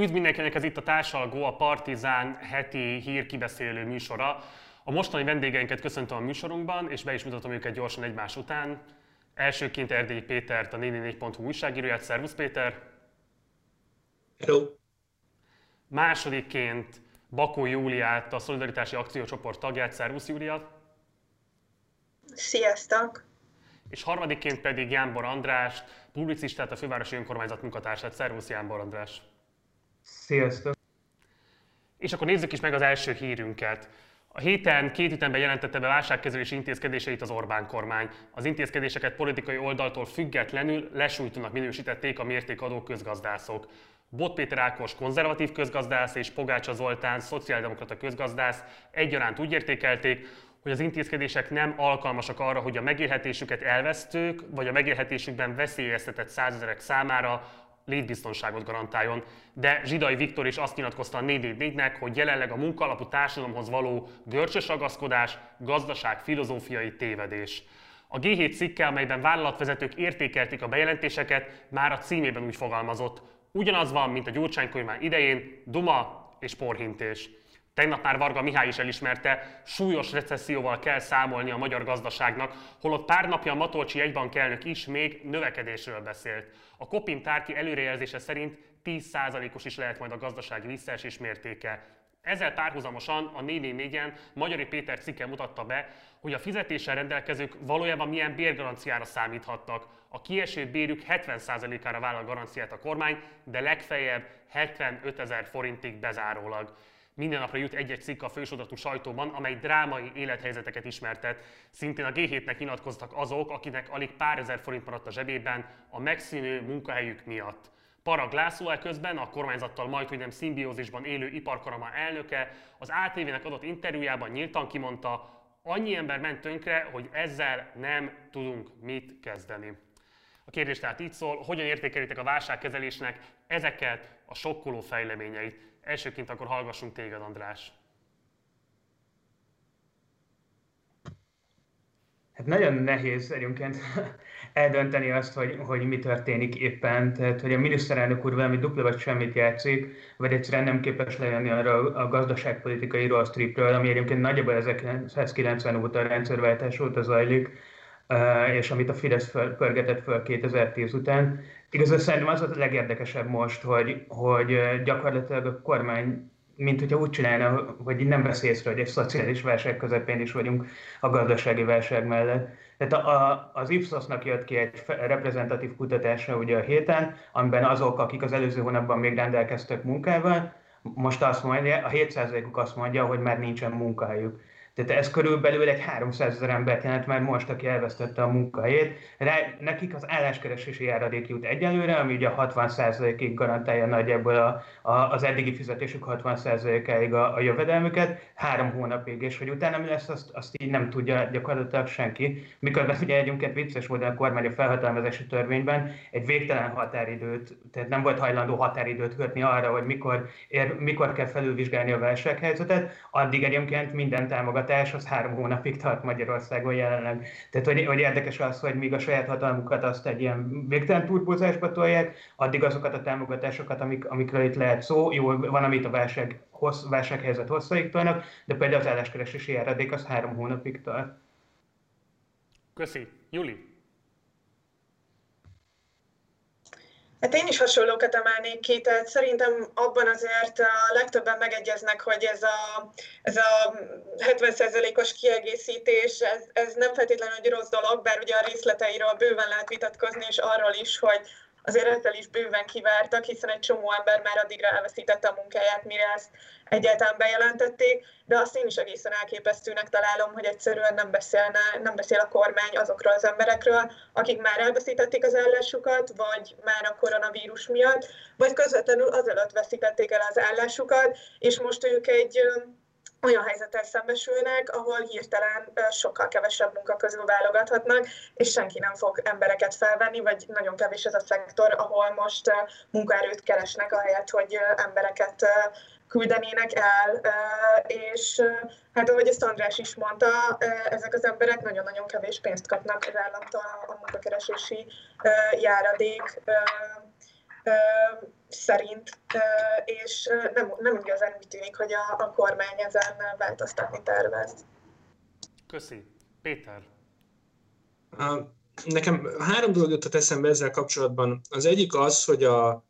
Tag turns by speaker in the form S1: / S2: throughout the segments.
S1: Üdv mindenkinek, ez itt a Társalgó, a Partizán heti hírkibeszélő műsora. A mostani vendégeinket köszöntöm a műsorunkban, és be is mutatom őket gyorsan egymás után. Elsőként Erdélyi Pétert, a 444.hu újságíróját. Szervusz Péter!
S2: Hello!
S1: Másodikként Bakó Júliát, a Szolidaritási Akciócsoport tagját. Szervusz Júlia!
S3: Sziasztok!
S1: És harmadikként pedig Jánbor András, publicistát, a Fővárosi Önkormányzat munkatársát. Szervusz Jánbor András!
S4: Sziasztok!
S1: És akkor nézzük is meg az első hírünket. A héten két ütemben jelentette be válságkezelési intézkedéseit az Orbán kormány. Az intézkedéseket politikai oldaltól függetlenül lesújtónak minősítették a mértékadó közgazdászok. Bot Péter Ákos konzervatív közgazdász és Pogácsa Zoltán szociáldemokrata közgazdász egyaránt úgy értékelték, hogy az intézkedések nem alkalmasak arra, hogy a megélhetésüket elvesztők, vagy a megélhetésükben veszélyeztetett százezerek számára létbiztonságot garantáljon. De Zsidai Viktor is azt nyilatkozta a 444-nek, hogy jelenleg a munkaalapú társadalomhoz való görcsös ragaszkodás gazdaság filozófiai tévedés. A G7 cikke, amelyben vállalatvezetők értékelték a bejelentéseket, már a címében úgy fogalmazott. Ugyanaz van, mint a Gyurcsány idején, duma és porhintés. Tegnap már Varga Mihály is elismerte, súlyos recesszióval kell számolni a magyar gazdaságnak, holott pár napja a Matolcsi egybankelnök is még növekedésről beszélt. A Kopin tárki előrejelzése szerint 10%-os is lehet majd a gazdasági visszaesés mértéke. Ezzel párhuzamosan a 444-en Magyari Péter cikke mutatta be, hogy a fizetéssel rendelkezők valójában milyen bérgaranciára számíthatnak. A kieső bérük 70%-ára vállal garanciát a kormány, de legfeljebb 75 ezer forintig bezárólag. Minden napra jut egy-egy cikk a fősodatú sajtóban, amely drámai élethelyzeteket ismertet. Szintén a G7-nek nyilatkoztak azok, akinek alig pár ezer forint maradt a zsebében a megszűnő munkahelyük miatt. Parag László közben a kormányzattal majd, hogy nem szimbiózisban élő iparkarama elnöke az ATV-nek adott interjújában nyíltan kimondta, annyi ember ment tönkre, hogy ezzel nem tudunk mit kezdeni. A kérdés tehát így szól, hogyan értékelitek a válságkezelésnek ezeket a sokkoló fejleményeit? Elsőként akkor hallgassunk téged, András.
S4: Hát nagyon nehéz egyébként eldönteni azt, hogy, hogy mi történik éppen. Tehát, hogy a miniszterelnök úr valami dupla vagy semmit játszik, vagy egyszerűen nem képes lejönni arra a gazdaságpolitikai rossz tripről, ami egyébként nagyjából 1990 óta a rendszerváltás óta zajlik, és amit a Fidesz pörgetett föl 2010 után. Igazából szerintem az a legérdekesebb most, hogy, hogy gyakorlatilag a kormány mint hogyha úgy csinálna, hogy nem vesz észre, hogy egy szociális válság közepén is vagyunk a gazdasági válság mellett. Tehát a, a, az Ipsos-nak jött ki egy reprezentatív kutatása ugye a héten, amiben azok, akik az előző hónapban még rendelkeztek munkával, most azt mondja, a 7%-uk azt mondja, hogy már nincsen munkahelyük. Tehát ez körülbelül egy 300 ezer embert jelent már most, aki elvesztette a munkahelyét. Rá, nekik az álláskeresési járadék jut egyelőre, ami ugye 60%-ig garantálja nagyjából a, a, az eddigi fizetésük 60%-áig a, a jövedelmüket, három hónapig, és hogy utána mi lesz, azt, azt így nem tudja gyakorlatilag senki. Miközben ugye egyébként vicces volt a kormány a felhatalmazási törvényben egy végtelen határidőt, tehát nem volt hajlandó határidőt kötni arra, hogy mikor, ér, mikor kell felülvizsgálni a válsághelyzetet, addig egyébként minden támogatás támogatás az három hónapig tart Magyarországon jelenleg. Tehát, hogy, hogy érdekes az, hogy míg a saját hatalmukat azt egy ilyen végtelen turbózásba tolják, addig azokat a támogatásokat, amik, amikről itt lehet szó, jó, van, amit a válság, hossz, válsághelyzet hosszaig tolnak, de például az álláskeresési járadék az három hónapig tart.
S1: Köszi. Juli?
S3: Hát én is hasonlókat emelnék ki, tehát szerintem abban azért a legtöbben megegyeznek, hogy ez a, ez a 70%-os kiegészítés, ez, ez nem feltétlenül egy rossz dolog, bár ugye a részleteiről bőven lehet vitatkozni, és arról is, hogy azért ezzel is bőven kivártak, hiszen egy csomó ember már addigra elveszítette a munkáját, mire ezt egyáltalán bejelentették, de azt én is egészen elképesztőnek találom, hogy egyszerűen nem, beszélne, nem beszél a kormány azokról az emberekről, akik már elveszítették az állásukat, vagy már a koronavírus miatt, vagy közvetlenül azelőtt veszítették el az állásukat, és most ők egy olyan helyzettel szembesülnek, ahol hirtelen sokkal kevesebb munka közül válogathatnak, és senki nem fog embereket felvenni, vagy nagyon kevés ez a szektor, ahol most munkaerőt keresnek, ahelyett, hogy embereket küldenének el, és hát ahogy ezt András is mondta, ezek az emberek nagyon-nagyon kevés pénzt kapnak az államtól a munkakeresési járadék szerint, és nem, nem igazán úgy tűnik, hogy a, a kormány ezen változtatni tervez.
S1: Köszi. Péter.
S2: Nekem három dolog jutott eszembe ezzel kapcsolatban. Az egyik az, hogy a,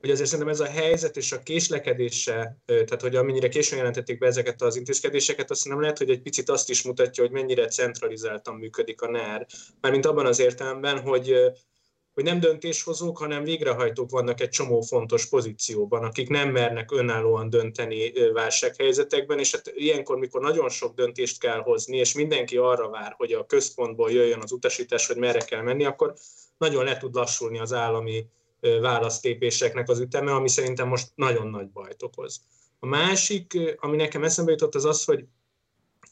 S2: hogy azért szerintem ez a helyzet és a késlekedése, tehát hogy amennyire későn jelentették be ezeket az intézkedéseket, azt nem lehet, hogy egy picit azt is mutatja, hogy mennyire centralizáltan működik a NER. Mármint abban az értelemben, hogy hogy nem döntéshozók, hanem végrehajtók vannak egy csomó fontos pozícióban, akik nem mernek önállóan dönteni válsághelyzetekben, és hát ilyenkor, mikor nagyon sok döntést kell hozni, és mindenki arra vár, hogy a központból jöjjön az utasítás, hogy merre kell menni, akkor nagyon le tud lassulni az állami választépéseknek az üteme, ami szerintem most nagyon nagy bajt okoz. A másik, ami nekem eszembe jutott, az az, hogy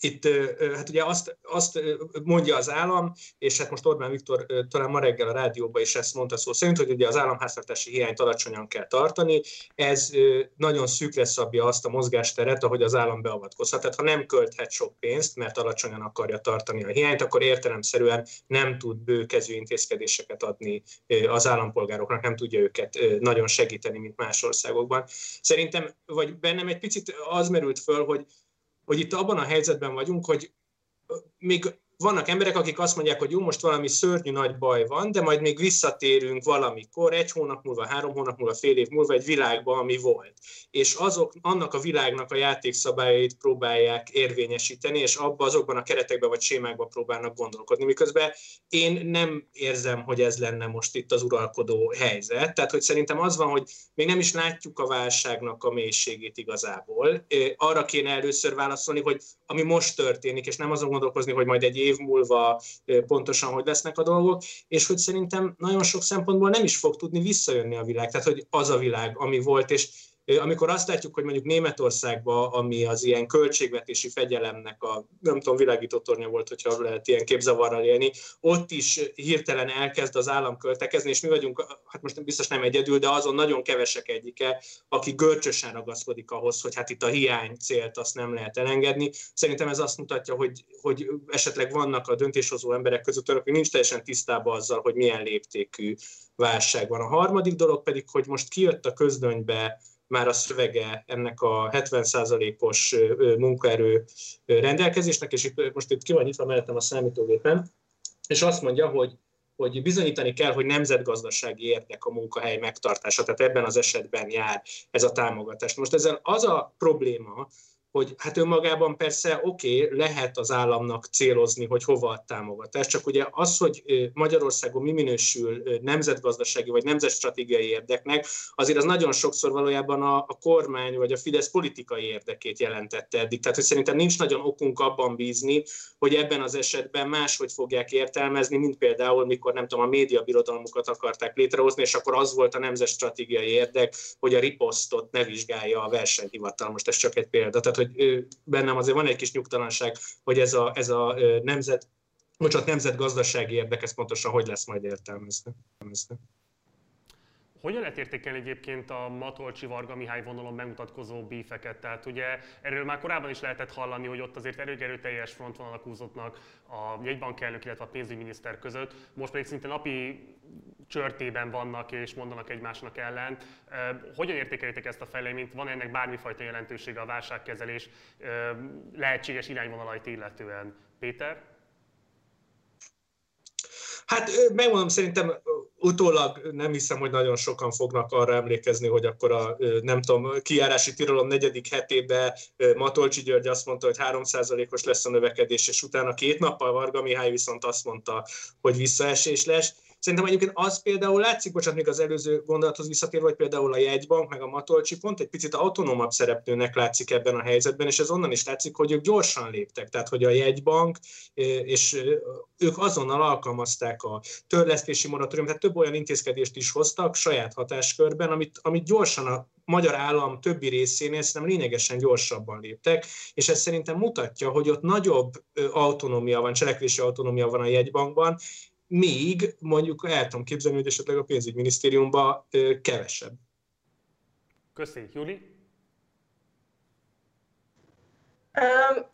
S2: itt hát ugye azt, azt mondja az állam, és hát most Orbán Viktor talán ma reggel a rádióban is ezt mondta szó szerint, hogy ugye az államháztartási hiányt alacsonyan kell tartani, ez nagyon szűkre szabja azt a mozgásteret, ahogy az állam beavatkozhat. Tehát ha nem költhet sok pénzt, mert alacsonyan akarja tartani a hiányt, akkor értelemszerűen nem tud bőkezű intézkedéseket adni az állampolgároknak, nem tudja őket nagyon segíteni, mint más országokban. Szerintem, vagy bennem egy picit az merült föl, hogy hogy itt abban a helyzetben vagyunk, hogy még vannak emberek, akik azt mondják, hogy jó, most valami szörnyű nagy baj van, de majd még visszatérünk valamikor, egy hónap múlva, három hónap múlva, fél év múlva egy világba, ami volt. És azok, annak a világnak a játékszabályait próbálják érvényesíteni, és abba azokban a keretekben vagy sémákban próbálnak gondolkodni. Miközben én nem érzem, hogy ez lenne most itt az uralkodó helyzet. Tehát, hogy szerintem az van, hogy még nem is látjuk a válságnak a mélységét igazából. Arra kéne először válaszolni, hogy ami most történik, és nem azon gondolkozni, hogy majd egy év múlva pontosan hogy lesznek a dolgok, és hogy szerintem nagyon sok szempontból nem is fog tudni visszajönni a világ, tehát hogy az a világ, ami volt, és amikor azt látjuk, hogy mondjuk Németországban, ami az ilyen költségvetési fegyelemnek a, nem tudom, világító tornya volt, hogyha lehet ilyen képzavarral élni, ott is hirtelen elkezd az állam költekezni, és mi vagyunk, hát most biztos nem egyedül, de azon nagyon kevesek egyike, aki görcsösen ragaszkodik ahhoz, hogy hát itt a hiány célt azt nem lehet elengedni. Szerintem ez azt mutatja, hogy, hogy esetleg vannak a döntéshozó emberek között, akik nincs teljesen tisztában azzal, hogy milyen léptékű válság van. A harmadik dolog pedig, hogy most kijött a közdönybe már a szövege ennek a 70%-os munkaerő rendelkezésnek, és itt, most itt ki van nyitva mellettem a számítógépen, és azt mondja, hogy hogy bizonyítani kell, hogy nemzetgazdasági érdek a munkahely megtartása, tehát ebben az esetben jár ez a támogatás. Most ezzel az a probléma, hogy hát önmagában persze oké, okay, lehet az államnak célozni, hogy hova ad támogatást, csak ugye az, hogy Magyarországon mi minősül nemzetgazdasági vagy nemzetstratégiai érdeknek, azért az nagyon sokszor valójában a, a kormány vagy a Fidesz politikai érdekét jelentette eddig. Tehát, hogy szerintem nincs nagyon okunk abban bízni, hogy ebben az esetben máshogy fogják értelmezni, mint például, mikor nem tudom, a média birodalmukat akarták létrehozni, és akkor az volt a nemzetstratégiai érdek, hogy a riposztot ne vizsgálja a versenyhivatal. Most ez csak egy példa. Tehát, hogy hogy bennem azért van egy kis nyugtalanság, hogy ez a, ez a nemzet, bocsánat, nemzetgazdasági érdek, ez pontosan hogy lesz majd értelmezve.
S1: Hogyan lehet értékelni egyébként a Matolcsi-Varga Mihály vonalon megmutatkozó bífeket? Tehát ugye erről már korábban is lehetett hallani, hogy ott azért erőteljes frontvonalak húzottnak a jegybankelnök, illetve a pénzügyminiszter között. Most pedig szinte napi csörtében vannak és mondanak egymásnak ellen. Hogyan értékelitek ezt a fejleményt? Van ennek bármifajta jelentősége a válságkezelés lehetséges irányvonalait illetően? Péter?
S2: Hát megmondom, szerintem utólag nem hiszem, hogy nagyon sokan fognak arra emlékezni, hogy akkor a, nem tudom, kiárási tirolom negyedik hetében Matolcsi György azt mondta, hogy 3%-os lesz a növekedés, és utána két nappal Varga Mihály viszont azt mondta, hogy visszaesés lesz. Szerintem egyébként az például látszik, bocsánat, még az előző gondolathoz visszatérve, hogy például a jegybank meg a Matolcsi pont egy picit autonómabb szereplőnek látszik ebben a helyzetben, és ez onnan is látszik, hogy ők gyorsan léptek. Tehát, hogy a jegybank, és ők azonnal alkalmazták a törlesztési moratóriumot, tehát több olyan intézkedést is hoztak saját hatáskörben, amit, amit gyorsan a magyar állam többi részénél szerintem lényegesen gyorsabban léptek, és ez szerintem mutatja, hogy ott nagyobb autonómia van, cselekvési autonómia van a jegybankban, míg mondjuk el tudom képzelni, hogy esetleg a pénzügyminisztériumban kevesebb.
S1: Köszönjük, Juli.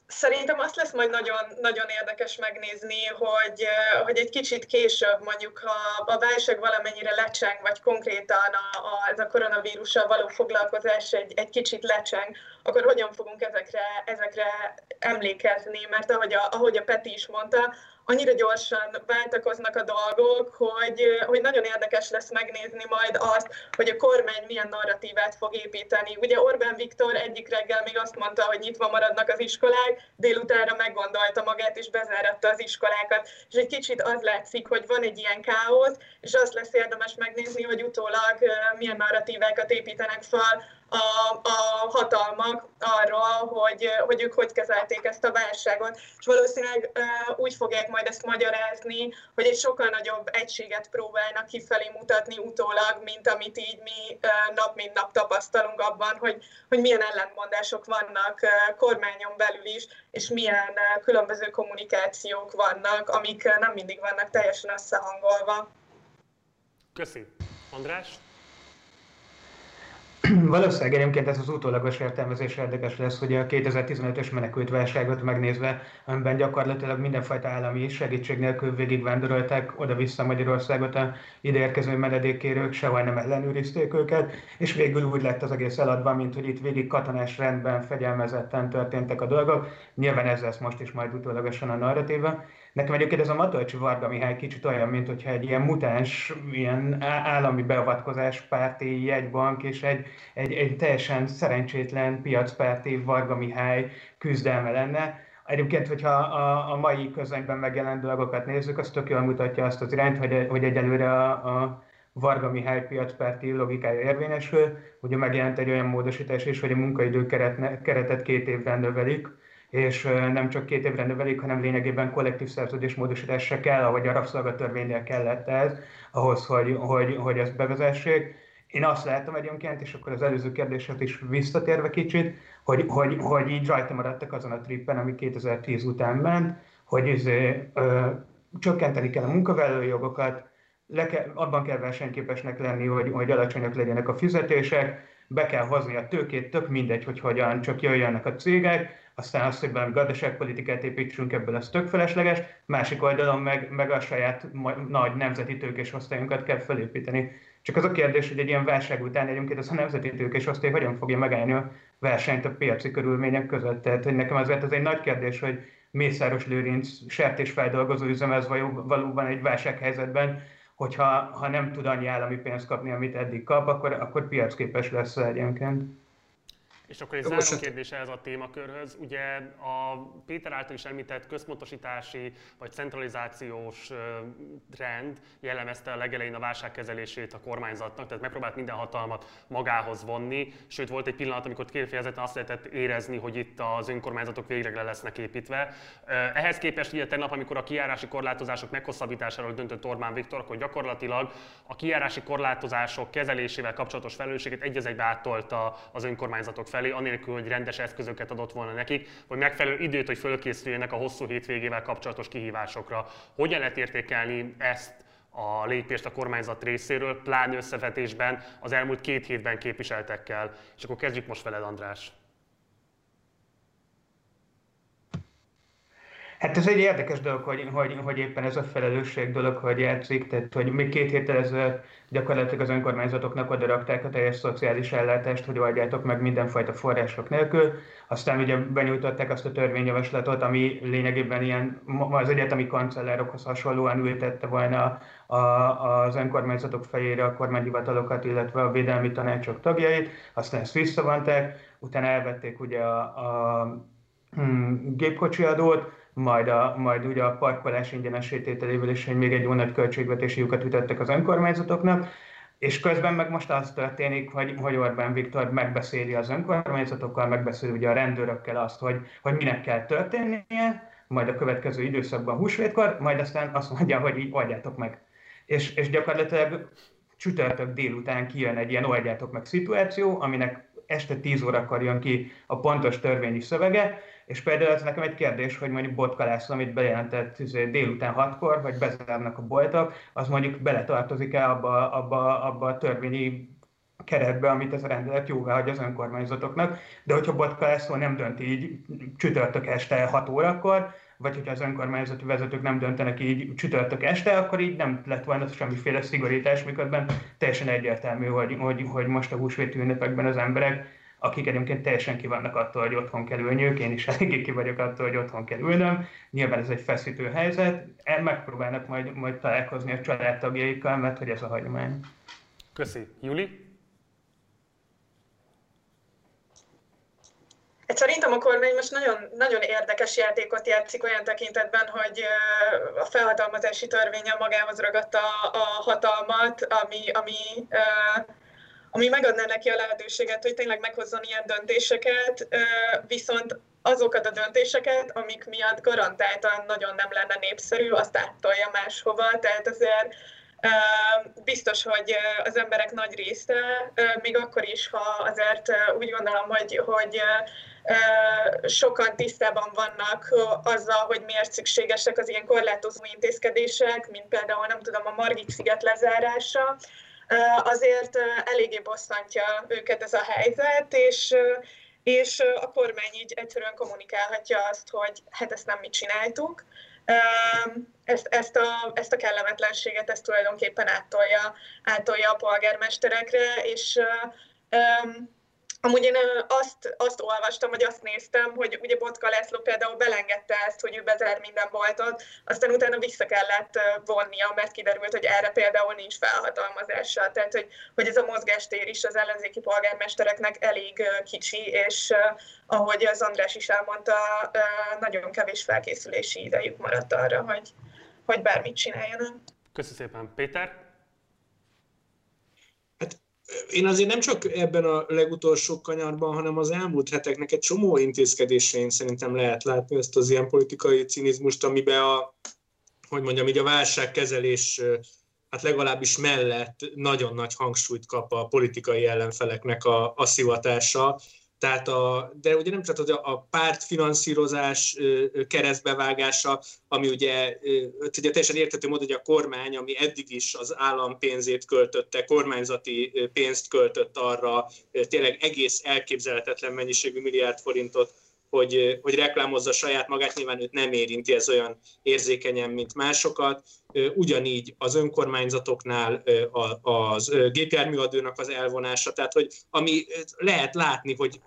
S3: Szerintem azt lesz majd nagyon, nagyon érdekes megnézni, hogy, hogy egy kicsit később, mondjuk ha a válság valamennyire lecseng, vagy konkrétan a, a, ez a koronavírussal való foglalkozás egy, egy kicsit lecseng, akkor hogyan fogunk ezekre, ezekre emlékezni, mert ahogy a, ahogy a Peti is mondta, annyira gyorsan váltakoznak a dolgok, hogy, hogy nagyon érdekes lesz megnézni majd azt, hogy a kormány milyen narratívát fog építeni. Ugye Orbán Viktor egyik reggel még azt mondta, hogy nyitva maradnak az iskolák, délutánra meggondolta magát és bezáratta az iskolákat. És egy kicsit az látszik, hogy van egy ilyen káosz, és azt lesz érdemes megnézni, hogy utólag milyen narratívákat építenek fel a, a hatalmak arról, hogy, hogy ők hogy kezelték ezt a válságot. És valószínűleg úgy fogják majd ezt magyarázni, hogy egy sokkal nagyobb egységet próbálnak kifelé mutatni utólag, mint amit így mi nap mint nap tapasztalunk abban, hogy, hogy milyen ellentmondások vannak kormányon belül is, és milyen különböző kommunikációk vannak, amik nem mindig vannak teljesen összehangolva.
S1: Köszi. András?
S4: Valószínűleg egyébként ez az utólagos értelmezés érdekes lesz, hogy a 2015-ös menekült válságot megnézve, amiben gyakorlatilag mindenfajta állami segítség nélkül végigvándorolták oda-vissza Magyarországot a ideérkező menedékkérők, sehol nem ellenőrizték őket, és végül úgy lett az egész eladva, mint hogy itt végig katonás rendben, fegyelmezetten történtek a dolgok. Nyilván ez lesz most is majd utólagosan a narratíva. Nekem egyébként ez a Matolcsi Varga Mihály kicsit olyan, mint hogyha egy ilyen mutáns, ilyen állami beavatkozás párti jegybank és egy, egy, egy teljesen szerencsétlen piacpárti Varga Mihály küzdelme lenne. Egyébként, hogyha a, a mai közönyben megjelent dolgokat nézzük, az tök jól mutatja azt az irányt, hogy, hogy egyelőre a, a Varga Mihály piacpárti logikája érvényesül. Ugye megjelent egy olyan módosítás is, hogy a munkaidő keretet két évre növelik, és nem csak két évre növelik, hanem lényegében kollektív szerződésmódosítás se kell, ahogy a rabszolgatörvénynél kellett ez, ahhoz, hogy, hogy, hogy ezt bevezessék. Én azt látom egyébként, és akkor az előző kérdéshez is visszatérve kicsit, hogy, hogy, hogy így rajta maradtak azon a trippen, ami 2010 után ment, hogy izé, ö, csökkenteni kell a munkavállalói jogokat, le kell, abban kell versenyképesnek lenni, hogy, hogy alacsonyak legyenek a fizetések, be kell hozni a tőkét, tök mindegy, hogy hogyan csak jöjjenek a cégek, aztán az, hogy valami gazdaságpolitikát építsünk ebből, az tök felesleges, másik oldalon meg, meg a saját nagy nemzeti tőkés osztályunkat kell felépíteni. Csak az a kérdés, hogy egy ilyen válság után egyébként ez a nemzeti tőkés osztály hogyan fogja megállni a versenyt a piaci körülmények között. Tehát hogy nekem azért ez egy nagy kérdés, hogy Mészáros Lőrinc sertésfeldolgozó üzem ez valóban egy válsághelyzetben, hogyha ha nem tud annyi állami pénzt kapni, amit eddig kap, akkor, akkor piacképes lesz egyébként.
S1: És akkor egy záró kérdés ez a témakörhöz. Ugye a Péter által is említett központosítási vagy centralizációs trend jellemezte a legelején a válságkezelését a kormányzatnak, tehát megpróbált minden hatalmat magához vonni, sőt volt egy pillanat, amikor kifejezetten azt lehetett érezni, hogy itt az önkormányzatok végre le lesznek építve. Ehhez képest ugye tegnap, amikor a kiárási korlátozások meghosszabbításáról döntött Orbán Viktor, akkor gyakorlatilag a kiárási korlátozások kezelésével kapcsolatos felelősséget egy egybe áttolta az önkormányzatok felé, felé, anélkül, hogy rendes eszközöket adott volna nekik, vagy megfelelő időt, hogy fölkészüljenek a hosszú hétvégével kapcsolatos kihívásokra. Hogyan lehet értékelni ezt a lépést a kormányzat részéről, pláne összevetésben az elmúlt két hétben képviseltekkel. És akkor kezdjük most veled, András.
S4: Hát ez egy érdekes dolog, hogy, hogy, hogy éppen ez a felelősség dolog, hogy játszik, tehát hogy még két héttel ezelőtt gyakorlatilag az önkormányzatoknak odarakták a teljes szociális ellátást, hogy oldjátok meg mindenfajta források nélkül. Aztán ugye benyújtották azt a törvényjavaslatot, ami lényegében ilyen az egyetemi kancellárokhoz hasonlóan ültette volna a, az önkormányzatok fejére a kormányhivatalokat, illetve a védelmi tanácsok tagjait. Aztán ezt visszavonták, utána elvették ugye a, a hmm, gépkocsi adót, majd, a, majd ugye a parkolás ingyenes tételével is hogy még egy jó nagy költségvetési lyukat ütöttek az önkormányzatoknak, és közben meg most az történik, hogy, hogy Orbán Viktor megbeszéli az önkormányzatokkal, megbeszéli ugye a rendőrökkel azt, hogy, hogy minek kell történnie, majd a következő időszakban húsvétkor, majd aztán azt mondja, hogy így oldjátok meg. És, és gyakorlatilag csütörtök délután kijön egy ilyen oldjátok meg szituáció, aminek este 10 órakor jön ki a pontos törvényi szövege, és például ez nekem egy kérdés, hogy mondjuk Botka László, amit bejelentett izé, délután hatkor, vagy bezárnak a boltok, az mondjuk beletartozik-e abba, abba, abba a törvényi keretbe, amit ez a rendelet jóvá hagy az önkormányzatoknak, de hogyha Botka László nem dönt így csütörtök este 6 órakor, vagy hogyha az önkormányzati vezetők nem döntenek így csütörtök este, akkor így nem lett volna semmiféle szigorítás, miközben teljesen egyértelmű, hogy, hogy, hogy most a húsvéti ünnepekben az emberek, akik egyébként teljesen ki vannak attól, hogy otthon kell ülniük, én is eléggé ki vagyok attól, hogy otthon kell ülnöm. Nyilván ez egy feszítő helyzet, megpróbálnak majd, majd találkozni a családtagjaikkal, mert hogy ez a hagyomány.
S1: Köszi. Juli?
S3: Hát szerintem a kormány most nagyon, nagyon érdekes játékot játszik olyan tekintetben, hogy a felhatalmazási törvénye magához ragadta a hatalmat, ami, ami, ami megadná neki a lehetőséget, hogy tényleg meghozzon ilyen döntéseket, viszont azokat a döntéseket, amik miatt garantáltan nagyon nem lenne népszerű, azt áttolja máshova, tehát azért Biztos, hogy az emberek nagy része, még akkor is, ha azért úgy gondolom, hogy, hogy sokan tisztában vannak azzal, hogy miért szükségesek az ilyen korlátozó intézkedések, mint például nem tudom, a Margit sziget lezárása, azért eléggé bosszantja őket ez a helyzet, és és a kormány így egyszerűen kommunikálhatja azt, hogy hát ezt nem mi csináltuk. Ezt, ezt, a, ezt a kellemetlenséget ezt tulajdonképpen áttolja, áttolja a polgármesterekre, és Amúgy én azt, azt olvastam, vagy azt néztem, hogy ugye Botka László például belengedte ezt, hogy ő bezár minden boltot, aztán utána vissza kellett vonnia, mert kiderült, hogy erre például nincs felhatalmazása. Tehát, hogy, hogy ez a mozgástér is az ellenzéki polgármestereknek elég kicsi, és ahogy az András is elmondta, nagyon kevés felkészülési idejük maradt arra, hogy, hogy bármit csináljanak.
S1: Köszönöm szépen. Péter?
S2: Én azért nem csak ebben a legutolsó kanyarban, hanem az elmúlt heteknek egy csomó intézkedésre én szerintem lehet látni ezt az ilyen politikai cinizmust, amiben a, hogy mondjam, így a válságkezelés hát legalábbis mellett nagyon nagy hangsúlyt kap a politikai ellenfeleknek a, a szivatása, tehát a, de ugye nem csak a pártfinanszírozás keresztbevágása, ami ugye, ugye teljesen értető módon, hogy a kormány, ami eddig is az állam pénzét költötte, kormányzati pénzt költött arra, tényleg egész elképzelhetetlen mennyiségű milliárd forintot, hogy, hogy reklámozza saját magát, nyilván őt nem érinti ez olyan érzékenyen, mint másokat. Ugyanígy az önkormányzatoknál az gépjárműadőnak az elvonása, tehát hogy ami lehet látni, hogy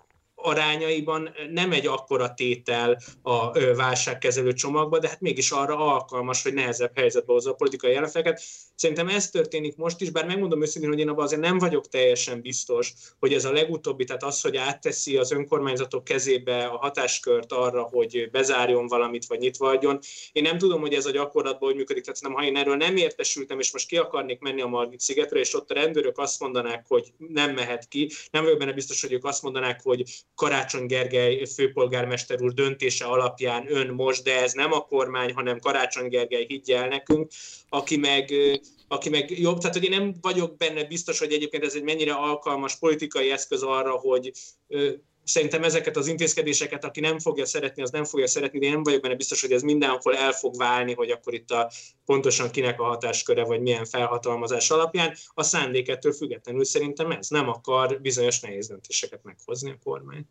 S2: arányaiban nem egy akkora tétel a válságkezelő csomagba, de hát mégis arra alkalmas, hogy nehezebb helyzetbe hozza a politikai jelenfeleket. Szerintem ez történik most is, bár megmondom őszintén, hogy én abban azért nem vagyok teljesen biztos, hogy ez a legutóbbi, tehát az, hogy átteszi az önkormányzatok kezébe a hatáskört arra, hogy bezárjon valamit, vagy nyitva adjon. Én nem tudom, hogy ez a gyakorlatban hogy működik, tehát nem, ha én erről nem értesültem, és most ki akarnék menni a Margit szigetre, és ott a rendőrök azt mondanák, hogy nem mehet ki, nem vagyok benne biztos, hogy ők azt mondanák, hogy Karácsony Gergely főpolgármester úr döntése alapján ön most, de ez nem a kormány, hanem Karácsony Gergely higgyel nekünk, aki meg aki meg jobb, tehát hogy én nem vagyok benne biztos, hogy egyébként ez egy mennyire alkalmas politikai eszköz arra, hogy szerintem ezeket az intézkedéseket, aki nem fogja szeretni, az nem fogja szeretni, de én nem vagyok benne biztos, hogy ez mindenhol el fog válni, hogy akkor itt a, pontosan kinek a hatásköre, vagy milyen felhatalmazás alapján. A szándékettől függetlenül szerintem ez nem akar bizonyos nehéz döntéseket meghozni a kormány.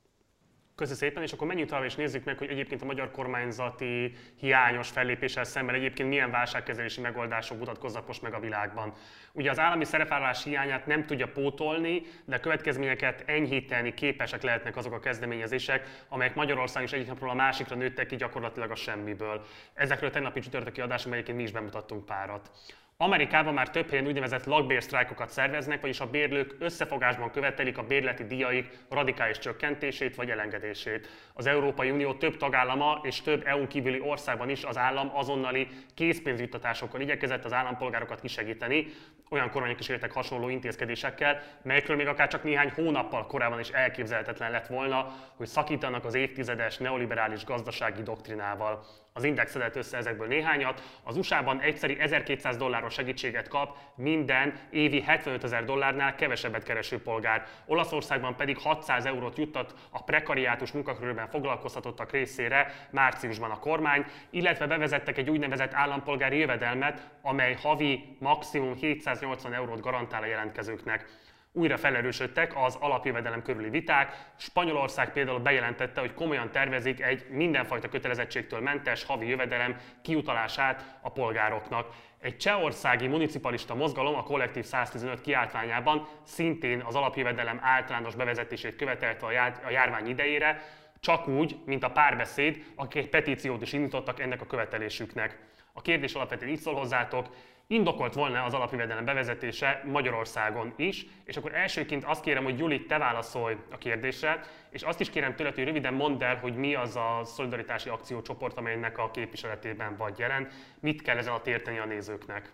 S1: Köszönöm szépen, és akkor menjünk tovább és nézzük meg, hogy egyébként a magyar kormányzati hiányos fellépéssel szemben egyébként milyen válságkezelési megoldások mutatkoznak most meg a világban. Ugye az állami szerepvállalás hiányát nem tudja pótolni, de a következményeket enyhíteni képesek lehetnek azok a kezdeményezések, amelyek Magyarországon is egyik napról a másikra nőttek ki gyakorlatilag a semmiből. Ezekről a tegnapi csütörtöki adáson egyébként mi is bemutattunk párat. Amerikában már több helyen úgynevezett lakbérsztrájkokat szerveznek, vagyis a bérlők összefogásban követelik a bérleti díjaik radikális csökkentését vagy elengedését. Az Európai Unió több tagállama és több EU kívüli országban is az állam azonnali készpénzjuttatásokkal igyekezett az állampolgárokat kisegíteni, olyan kormányok is éltek hasonló intézkedésekkel, melyekről még akár csak néhány hónappal korábban is elképzelhetetlen lett volna, hogy szakítanak az évtizedes neoliberális gazdasági doktrinával. Az Index szedett össze ezekből néhányat. Az USA-ban egyszeri 1200 dolláros segítséget kap minden évi 75 ezer dollárnál kevesebbet kereső polgár. Olaszországban pedig 600 eurót juttat a prekariátus munkakörülben foglalkoztatottak részére márciusban a kormány, illetve bevezettek egy úgynevezett állampolgári jövedelmet, amely havi maximum 780 eurót garantál a jelentkezőknek. Újra felerősödtek az alapjövedelem körüli viták. Spanyolország például bejelentette, hogy komolyan tervezik egy mindenfajta kötelezettségtől mentes havi jövedelem kiutalását a polgároknak. Egy csehországi municipalista mozgalom a Kollektív 115 kiáltványában szintén az alapjövedelem általános bevezetését követelte a járvány idejére, csak úgy, mint a párbeszéd, akik egy petíciót is indítottak ennek a követelésüknek. A kérdés alapvetően így szól hozzátok, indokolt volna az alapjövedelem bevezetése Magyarországon is, és akkor elsőként azt kérem, hogy Juli, te válaszolj a kérdésre, és azt is kérem tőled, hogy röviden mondd el, hogy mi az a szolidaritási akciócsoport, amelynek a képviseletében vagy jelen, mit kell ezzel a érteni a nézőknek.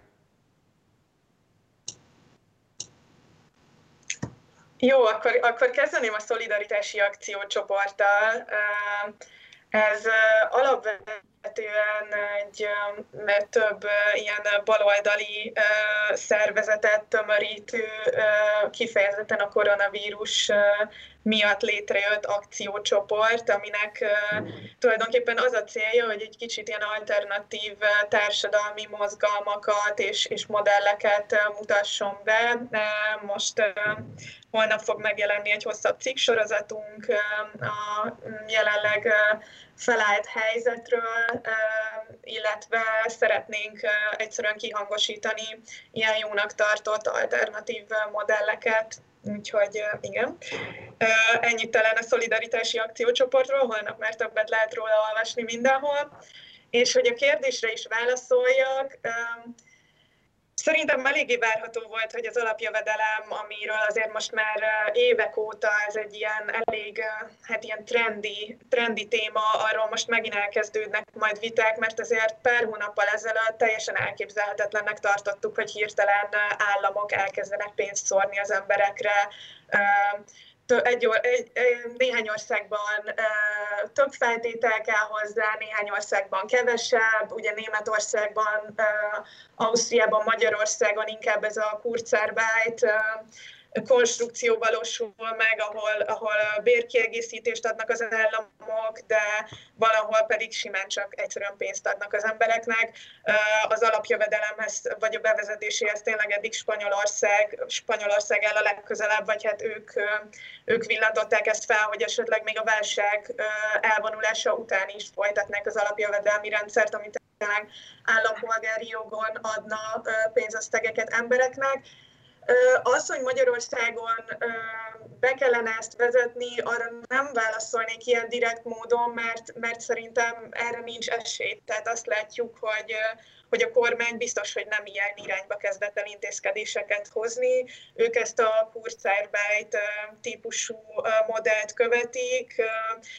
S3: Jó, akkor, akkor kezdeném a szolidaritási akciócsoporttal. Ez alapvetően alapvetően egy több ilyen baloldali szervezetet tömörítő, kifejezetten a koronavírus miatt létrejött akciócsoport, aminek tulajdonképpen az a célja, hogy egy kicsit ilyen alternatív társadalmi mozgalmakat és, és modelleket mutasson be. Most holnap fog megjelenni egy hosszabb cikksorozatunk a jelenleg felállt helyzetről, illetve szeretnénk egyszerűen kihangosítani ilyen jónak tartott alternatív modelleket, Úgyhogy igen. Ennyit talán a szolidaritási akciócsoportról, holnap már többet lehet róla olvasni mindenhol. És hogy a kérdésre is válaszoljak, Szerintem eléggé várható volt, hogy az alapjövedelem, amiről azért most már évek óta ez egy ilyen elég, hát ilyen trendi, trendi téma, arról most megint elkezdődnek majd viták, mert azért pár hónappal ezelőtt teljesen elképzelhetetlennek tartottuk, hogy hirtelen államok elkezdenek pénzt szórni az emberekre, egy, egy, néhány országban több feltétel kell hozzá, néhány országban kevesebb, ugye Németországban, Ausztriában, Magyarországon inkább ez a Kurzarbeit, konstrukció valósul meg, ahol, ahol bérkiegészítést adnak az államok, de valahol pedig simán csak egyszerűen pénzt adnak az embereknek. Az alapjövedelemhez vagy a bevezetéséhez tényleg eddig Spanyolország, Spanyolország el a legközelebb, vagy hát ők, ők villantották ezt fel, hogy esetleg még a válság elvonulása után is folytatnák az alapjövedelmi rendszert, amit állampolgári jogon adna pénzösszegeket embereknek az, hogy Magyarországon be kellene ezt vezetni, arra nem válaszolnék ilyen direkt módon, mert, mert szerintem erre nincs esély. Tehát azt látjuk, hogy hogy a kormány biztos, hogy nem ilyen irányba kezdett el intézkedéseket hozni. Ők ezt a Kurzarbeit típusú modellt követik,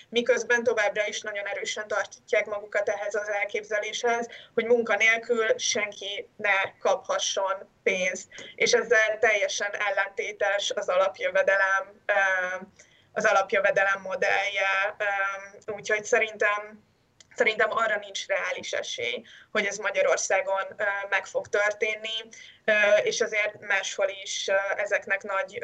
S3: miközben továbbra is nagyon erősen tartják magukat ehhez az elképzeléshez, hogy munkanélkül senki ne kaphasson pénzt. És ezzel teljesen ellentétes az alapjövedelem az alapjövedelem modellje, úgyhogy szerintem Szerintem arra nincs reális esély, hogy ez Magyarországon meg fog történni, és azért máshol is ezeknek nagy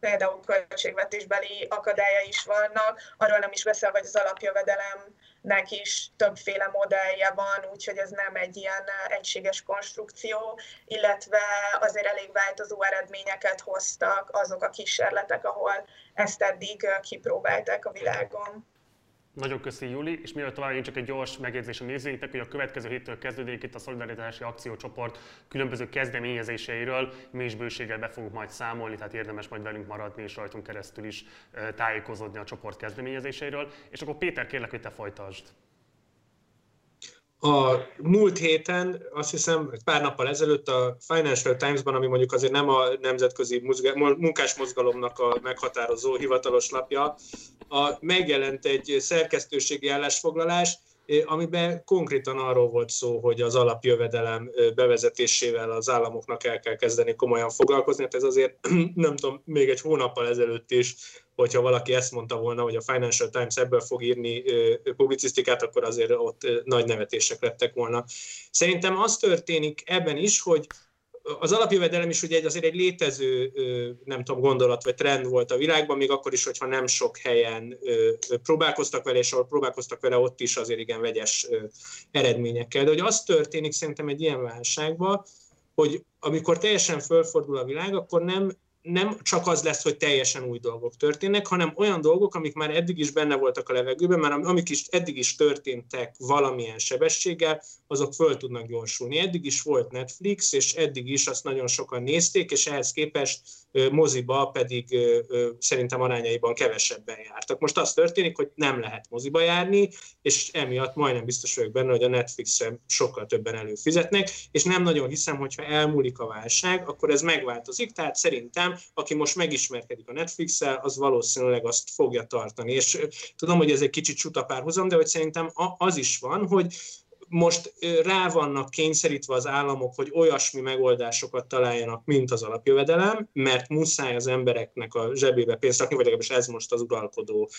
S3: például költségvetésbeli akadálya is vannak, arról nem is beszél, hogy az alapjövedelemnek is többféle modellje van, úgyhogy ez nem egy ilyen egységes konstrukció, illetve azért elég változó eredményeket hoztak azok a kísérletek, ahol ezt eddig kipróbálták a világon.
S1: Nagyon köszi, Juli, és mielőtt tovább, én csak egy gyors megjegyzés a nézőinknek, hogy a következő héttől kezdődik itt a Szolidaritási Akciócsoport különböző kezdeményezéseiről, mi is bőséggel be fogunk majd számolni, tehát érdemes majd velünk maradni és rajtunk keresztül is tájékozódni a csoport kezdeményezéseiről. És akkor Péter, kérlek, hogy te folytasd.
S2: A múlt héten, azt hiszem, pár nappal ezelőtt a Financial Times-ban, ami mondjuk azért nem a nemzetközi munkásmozgalomnak a meghatározó hivatalos lapja, a, megjelent egy szerkesztőségi állásfoglalás, amiben konkrétan arról volt szó, hogy az alapjövedelem bevezetésével az államoknak el kell kezdeni komolyan foglalkozni. Hát ez azért, nem tudom, még egy hónappal ezelőtt is hogyha valaki ezt mondta volna, hogy a Financial Times ebből fog írni publicisztikát, akkor azért ott nagy nevetések lettek volna. Szerintem az történik ebben is, hogy az alapjövedelem is ugye azért egy létező, nem tudom, gondolat vagy trend volt a világban, még akkor is, hogyha nem sok helyen próbálkoztak vele, és ahol próbálkoztak vele, ott is azért igen vegyes eredményekkel. De hogy az történik szerintem egy ilyen válságban, hogy amikor teljesen fölfordul a világ, akkor nem nem csak az lesz, hogy teljesen új dolgok történnek, hanem olyan dolgok, amik már eddig is benne voltak a levegőben, mert amik is eddig is történtek valamilyen sebességgel, azok föl tudnak gyorsulni. Eddig is volt Netflix, és eddig is azt nagyon sokan nézték, és ehhez képest moziba pedig szerintem arányaiban kevesebben jártak. Most az történik, hogy nem lehet moziba járni, és emiatt majdnem biztos vagyok benne, hogy a Netflixre sokkal többen előfizetnek, és nem nagyon hiszem, hogyha elmúlik a válság, akkor ez megváltozik, tehát szerintem, aki most megismerkedik a Netflix-el, az valószínűleg azt fogja tartani. És tudom, hogy ez egy kicsit csuta párhuzam, de hogy szerintem az is van, hogy most rá vannak kényszerítve az államok, hogy olyasmi megoldásokat találjanak, mint az alapjövedelem, mert muszáj az embereknek a zsebébe pénzt rakni, vagy legalábbis ez most az uralkodó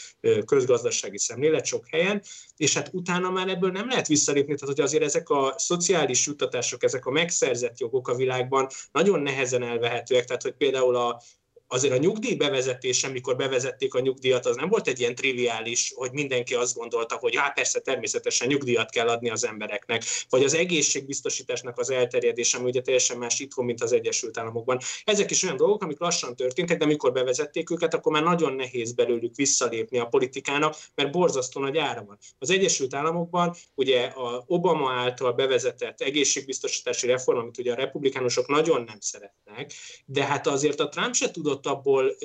S2: közgazdasági szemlélet sok helyen, és hát utána már ebből nem lehet visszalépni, tehát hogy azért ezek a szociális juttatások, ezek a megszerzett jogok a világban nagyon nehezen elvehetőek, tehát hogy például a azért a nyugdíj bevezetése, amikor bevezették a nyugdíjat, az nem volt egy ilyen triviális, hogy mindenki azt gondolta, hogy hát persze természetesen nyugdíjat kell adni az embereknek, vagy az egészségbiztosításnak az elterjedése, ami ugye teljesen más itthon, mint az Egyesült Államokban. Ezek is olyan dolgok, amik lassan történtek, de amikor bevezették őket, akkor már nagyon nehéz belőlük visszalépni a politikának, mert borzasztó nagy ára van. Az Egyesült Államokban ugye a Obama által bevezetett egészségbiztosítási reform, amit ugye a republikánusok nagyon nem szeretnek, de hát azért a Trump se tudott tudott abból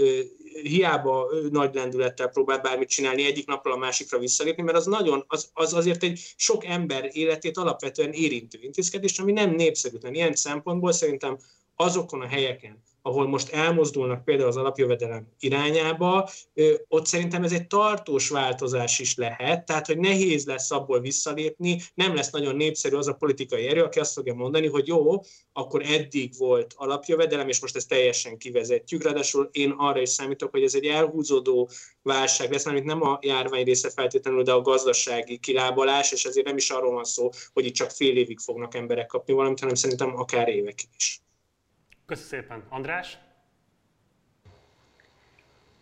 S2: hiába nagy lendülettel próbál bármit csinálni, egyik napról a másikra visszalépni, mert az nagyon, az, az azért egy sok ember életét alapvetően érintő intézkedés, ami nem népszerűtlen. Ilyen szempontból szerintem azokon a helyeken, ahol most elmozdulnak például az alapjövedelem irányába, ott szerintem ez egy tartós változás is lehet, tehát hogy nehéz lesz abból visszalépni, nem lesz nagyon népszerű az a politikai erő, aki azt fogja mondani, hogy jó, akkor eddig volt alapjövedelem, és most ezt teljesen kivezetjük. Ráadásul én arra is számítok, hogy ez egy elhúzódó válság lesz, amit nem a járvány része feltétlenül, de a gazdasági kilábalás, és ezért nem is arról van szó, hogy itt csak fél évig fognak emberek kapni valamit, hanem szerintem akár évekig is.
S1: Köszönöm szépen. András?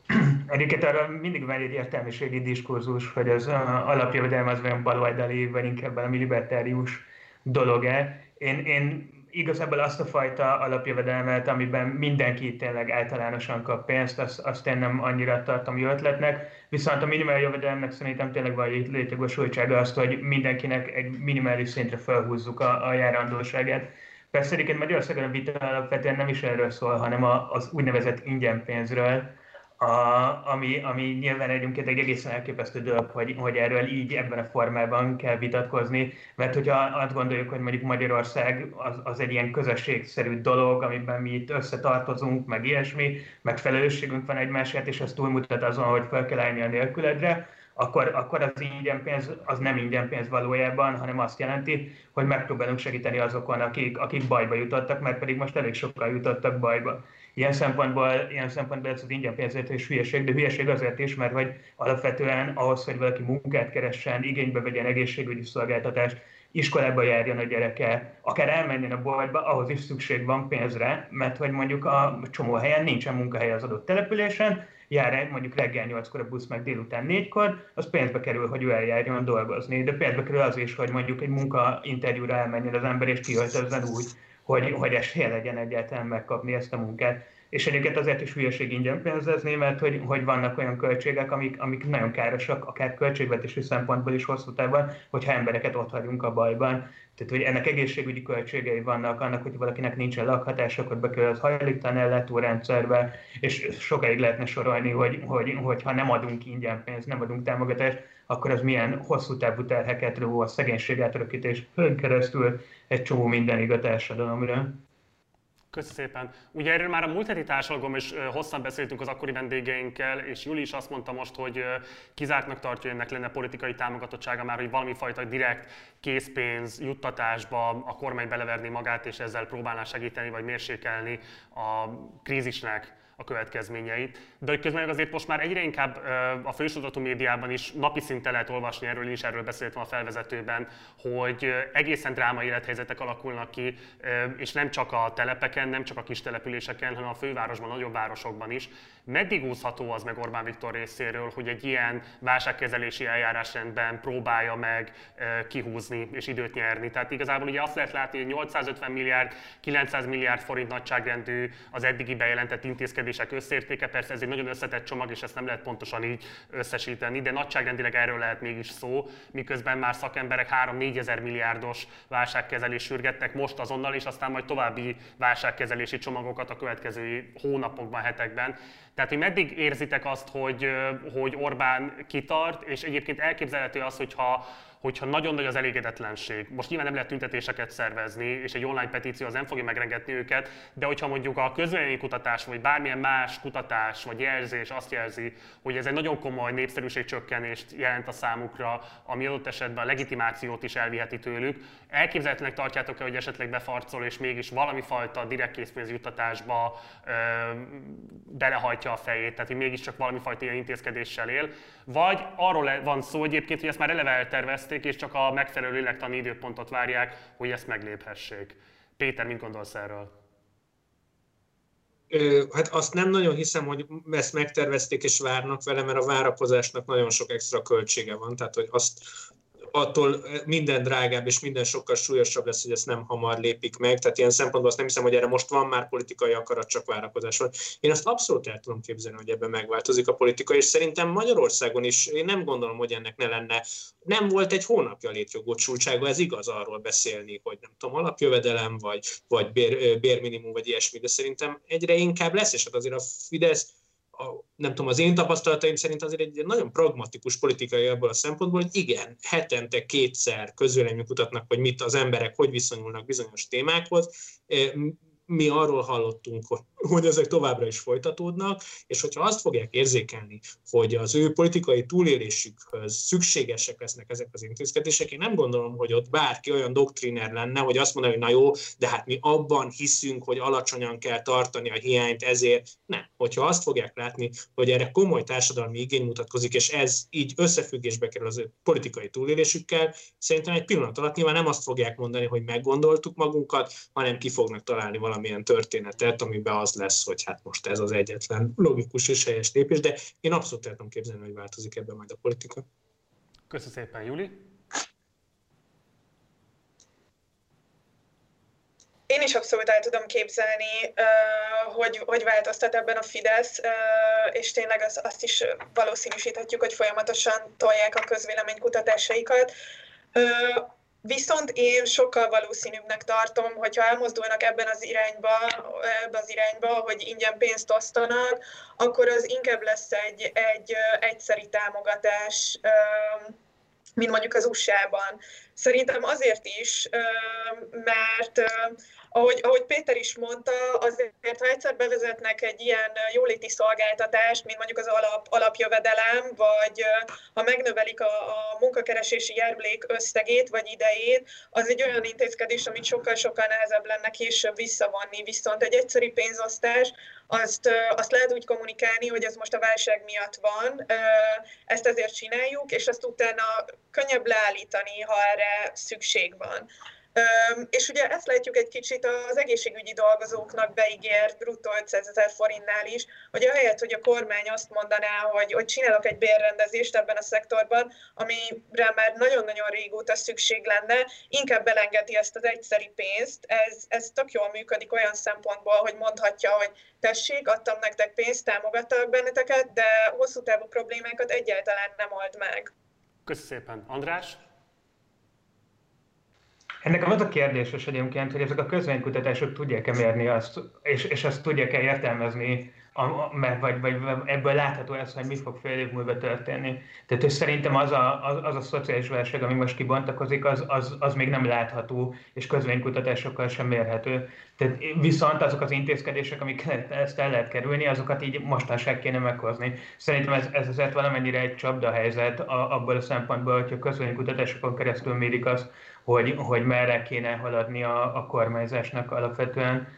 S4: Egyébként arra mindig van egy értelmiségi diskurzus, hogy az alapjövedelem az olyan baloldali, vagy inkább valami libertárius dolog-e. Én, én igazából azt a fajta alapjövedelmet, amiben mindenki tényleg általánosan kap pénzt, azt, azt én nem annyira tartom jó ötletnek. Viszont a minimál jövedelemnek szerintem tényleg van létjogosultsága azt, hogy mindenkinek egy minimális szintre felhúzzuk a, a járandóságát. Persze egyébként Magyarországon a vita alapvetően nem is erről szól, hanem az úgynevezett ingyen pénzről, a, ami, ami nyilván egyébként egy egészen elképesztő dolog, hogy, hogy erről így ebben a formában kell vitatkozni, mert hogyha azt gondoljuk, hogy mondjuk Magyarország az, az egy ilyen közösségszerű dolog, amiben mi itt összetartozunk, meg ilyesmi, meg felelősségünk van egymásért, és ez túlmutat azon, hogy fel kell állni a nélküledre, akkor, akkor az ingyen pénz az nem ingyen pénz valójában, hanem azt jelenti, hogy megpróbálunk segíteni azokon, akik, akik bajba jutottak, mert pedig most elég sokkal jutottak bajba. Ilyen szempontból, ilyen szempontból ez az ingyen pénzért is hülyeség, de hülyeség azért is, mert hogy alapvetően ahhoz, hogy valaki munkát keressen, igénybe vegyen egészségügyi szolgáltatást, iskolába járjon a gyereke, akár elmenjen a boltba, ahhoz is szükség van pénzre, mert hogy mondjuk a csomó helyen nincsen munkahely az adott településen, jár mondjuk reggel 8-kor a busz, meg délután 4-kor, az pénzbe kerül, hogy ő eljárjon dolgozni. De pénzbe kerül az is, hogy mondjuk egy munkainterjúra elmenjen az ember, és kiöltözzen úgy, hogy, hogy esélye legyen egyáltalán megkapni ezt a munkát. És egyébként azért is hülyeség ingyen pénzezni, mert hogy, hogy vannak olyan költségek, amik, amik nagyon károsak, akár költségvetési szempontból is hosszú távon, hogyha embereket ott hagyunk a bajban. Tehát, hogy ennek egészségügyi költségei vannak, annak, hogy valakinek nincsen lakhatás, akkor bekerül az hajléktalan ellátórendszerbe, és sokáig lehetne sorolni, hogy, hogy, hogy ha nem adunk ingyen pénzt, nem adunk támogatást, akkor az milyen hosszú távú terheket ró a szegénység átrökítés keresztül egy csomó minden a társadalomra.
S1: Köszönöm szépen. Ugye erről már a múlt heti társadalom is hosszan beszéltünk az akkori vendégeinkkel, és Juli is azt mondta most, hogy kizártnak tartja, hogy ennek lenne politikai támogatottsága már, hogy valami fajta direkt készpénz juttatásba a kormány beleverni magát, és ezzel próbálná segíteni vagy mérsékelni a krízisnek a következményeit. De hogy közben azért most már egyre inkább a fősodratú médiában is napi szinten lehet olvasni erről, én is erről beszéltem a felvezetőben, hogy egészen drámai élethelyzetek alakulnak ki, és nem csak a telepeken, nem csak a kis településeken, hanem a fővárosban, nagyobb városokban is, Meddig úszható az meg Orbán Viktor részéről, hogy egy ilyen válságkezelési eljárásrendben próbálja meg kihúzni és időt nyerni? Tehát igazából ugye azt lehet látni, hogy 850 milliárd, 900 milliárd forint nagyságrendű az eddigi bejelentett intézkedések összértéke. Persze ez egy nagyon összetett csomag, és ezt nem lehet pontosan így összesíteni, de nagyságrendileg erről lehet mégis szó, miközben már szakemberek 3-4 ezer milliárdos válságkezelés sürgetnek most azonnal, és aztán majd további válságkezelési csomagokat a következő hónapokban, hetekben. Tehát, hogy meddig érzitek azt, hogy, hogy Orbán kitart, és egyébként elképzelhető az, hogyha hogyha nagyon nagy az elégedetlenség, most nyilván nem lehet tüntetéseket szervezni, és egy online petíció az nem fogja megrengetni őket, de hogyha mondjuk a kutatás, vagy bármilyen más kutatás, vagy jelzés azt jelzi, hogy ez egy nagyon komoly népszerűségcsökkenést jelent a számukra, ami adott esetben a legitimációt is elviheti tőlük, elképzelhetőnek tartjátok-e, hogy esetleg befarcol, és mégis valami fajta direkt készpénzjuttatásba ö, belehajtja a fejét, tehát hogy mégiscsak valami fajta ilyen intézkedéssel él, vagy arról van szó egyébként, hogy ezt már eleve eltervezték, és csak a megfelelő lélektani időpontot várják, hogy ezt megléphessék. Péter, mit gondolsz erről?
S2: Hát azt nem nagyon hiszem, hogy ezt megtervezték és várnak vele, mert a várakozásnak nagyon sok extra költsége van, tehát hogy azt, attól minden drágább és minden sokkal súlyosabb lesz, hogy ezt nem hamar lépik meg. Tehát ilyen szempontból azt nem hiszem, hogy erre most van már politikai akarat, csak várakozás van. Én azt abszolút el tudom képzelni, hogy ebben megváltozik a politika, és szerintem Magyarországon is én nem gondolom, hogy ennek ne lenne. Nem volt egy hónapja létjogosultsága, ez igaz arról beszélni, hogy nem tudom, alapjövedelem, vagy, vagy bér, bérminimum, vagy ilyesmi, de szerintem egyre inkább lesz, és hát azért a Fidesz a, nem tudom, az én tapasztalataim szerint azért egy nagyon pragmatikus politikai ebből a szempontból, hogy igen, hetente kétszer közvélemény mutatnak, hogy mit az emberek, hogy viszonyulnak bizonyos témákhoz, mi arról hallottunk, hogy, ezek továbbra is folytatódnak, és hogyha azt fogják érzékelni, hogy az ő politikai túlélésükhöz szükségesek lesznek ezek az intézkedések, én nem gondolom, hogy ott bárki olyan doktriner lenne, hogy azt mondaná, hogy na jó, de hát mi abban hiszünk, hogy alacsonyan kell tartani a hiányt, ezért nem. Hogyha azt fogják látni, hogy erre komoly társadalmi igény mutatkozik, és ez így összefüggésbe kerül az ő politikai túlélésükkel, szerintem egy pillanat alatt nyilván nem azt fogják mondani, hogy meggondoltuk magunkat, hanem ki fognak találni valami valamilyen történetet, amiben az lesz, hogy hát most ez az egyetlen logikus és helyes lépés, de én abszolút el tudom képzelni, hogy változik ebben majd a politika.
S1: Köszönöm szépen, Juli.
S3: Én is abszolút el tudom képzelni, hogy, hogy változtat ebben a Fidesz, és tényleg az, azt is valószínűsíthetjük, hogy folyamatosan tolják a közvéleménykutatásaikat. Viszont én sokkal valószínűbbnek tartom, hogyha elmozdulnak ebben az irányba, ebbe az irányba, hogy ingyen pénzt osztanak, akkor az inkább lesz egy, egy egyszeri támogatás, mint mondjuk az USA-ban. Szerintem azért is, mert ahogy, ahogy Péter is mondta, azért, ha egyszer bevezetnek egy ilyen jóléti szolgáltatást, mint mondjuk az alap, alapjövedelem, vagy ha megnövelik a, a munkakeresési járulék összegét vagy idejét, az egy olyan intézkedés, amit sokkal-sokkal nehezebb lenne később visszavonni. Viszont egy egyszerű pénzosztás, azt, azt lehet úgy kommunikálni, hogy ez most a válság miatt van, ezt ezért csináljuk, és azt utána könnyebb leállítani, ha erre szükség van. És ugye ezt látjuk egy kicsit az egészségügyi dolgozóknak beígért bruttó 500 ezer forintnál is, hogy ahelyett, hogy a kormány azt mondaná, hogy, hogy csinálok egy bérrendezést ebben a szektorban, amire már nagyon-nagyon régóta szükség lenne, inkább belengedi ezt az egyszeri pénzt. Ez, ez tök jól működik olyan szempontból, hogy mondhatja, hogy tessék, adtam nektek pénzt, támogattak benneteket, de hosszú távú problémákat egyáltalán nem old meg.
S1: Köszönöm szépen. András?
S4: Ennek az a kérdéses egyébként, hogy ezek a közvénykutatások tudják-e mérni azt, és, és azt tudják-e értelmezni, a, a, vagy, vagy ebből látható ez, hogy mi fog fél év múlva történni. Tehát hogy szerintem az a, az, az a szociális válság, ami most kibontakozik, az, az, az még nem látható, és közvénykutatásokkal sem mérhető. Tehát viszont azok az intézkedések, amik ezt el lehet kerülni, azokat így mostanság kéne meghozni. Szerintem ez, ez azért valamennyire egy csapdahelyzet abból a szempontból, hogyha közvénykutatásokon keresztül mérik azt, hogy, hogy merre kéne haladni a, a kormányzásnak alapvetően.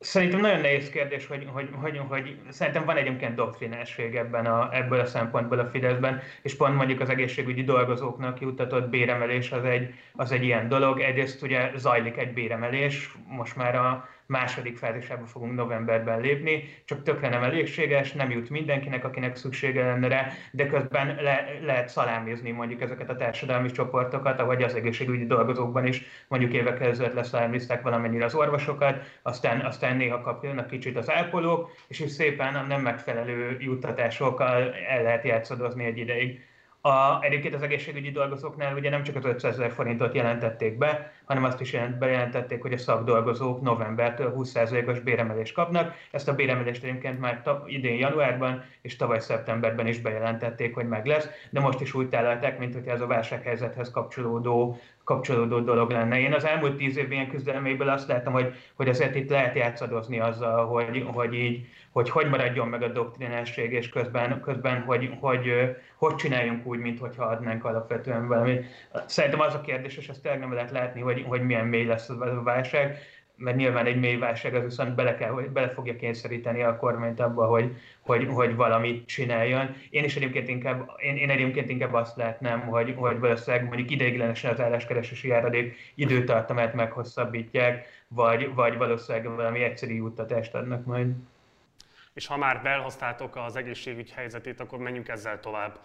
S4: Szerintem nagyon nehéz kérdés, hogy, hogy, hogy, hogy szerintem van egyébként doktrinásség ebben a, ebből a szempontból a Fideszben, és pont mondjuk az egészségügyi dolgozóknak juttatott béremelés az egy, az egy ilyen dolog. Egyrészt ugye zajlik egy béremelés, most már a második fázisába fogunk novemberben lépni, csak tökre nem elégséges, nem jut mindenkinek, akinek szüksége lenne rá, de közben le, lehet szalámizni mondjuk ezeket a társadalmi csoportokat, ahogy az egészségügyi dolgozókban is mondjuk évek ezelőtt leszalámizták valamennyire az orvosokat, aztán, aztán néha kapjanak kicsit az ápolók, és is szépen a nem megfelelő juttatásokkal el lehet játszadozni egy ideig. A, egyébként az egészségügyi dolgozóknál ugye nem csak az 500 ezer forintot jelentették be, hanem azt is jelent, bejelentették, hogy a szakdolgozók novembertől 20%-os béremelést kapnak. Ezt a béremelést egyébként már idén januárban és tavaly szeptemberben is bejelentették, hogy meg lesz, de most is úgy tálalták, mint hogy ez a válsághelyzethez kapcsolódó kapcsolódó dolog lenne. Én az elmúlt tíz év ilyen küzdelméből azt látom, hogy, hogy azért itt lehet játszadozni azzal, hogy, hogy így, hogy hogy maradjon meg a doktrinásség, és közben, közben hogy, hogy, hogy csináljunk úgy, mintha adnánk alapvetően valami. Szerintem az a kérdés, és ezt tényleg nem lehet látni, hogy, hogy milyen mély lesz a válság, mert nyilván egy mély válság az viszont bele, kell, hogy bele fogja kényszeríteni a kormányt abba, hogy, hogy, hogy valamit csináljon. Én is egyébként inkább, én, én egyébként inkább azt látnám, hogy, hogy valószínűleg mondjuk ideiglenesen az álláskeresési járadék időtartamát meghosszabbítják, vagy, vagy valószínűleg valami egyszerű juttatást adnak majd.
S1: És ha már belhoztátok az egészségügy helyzetét, akkor menjünk ezzel tovább.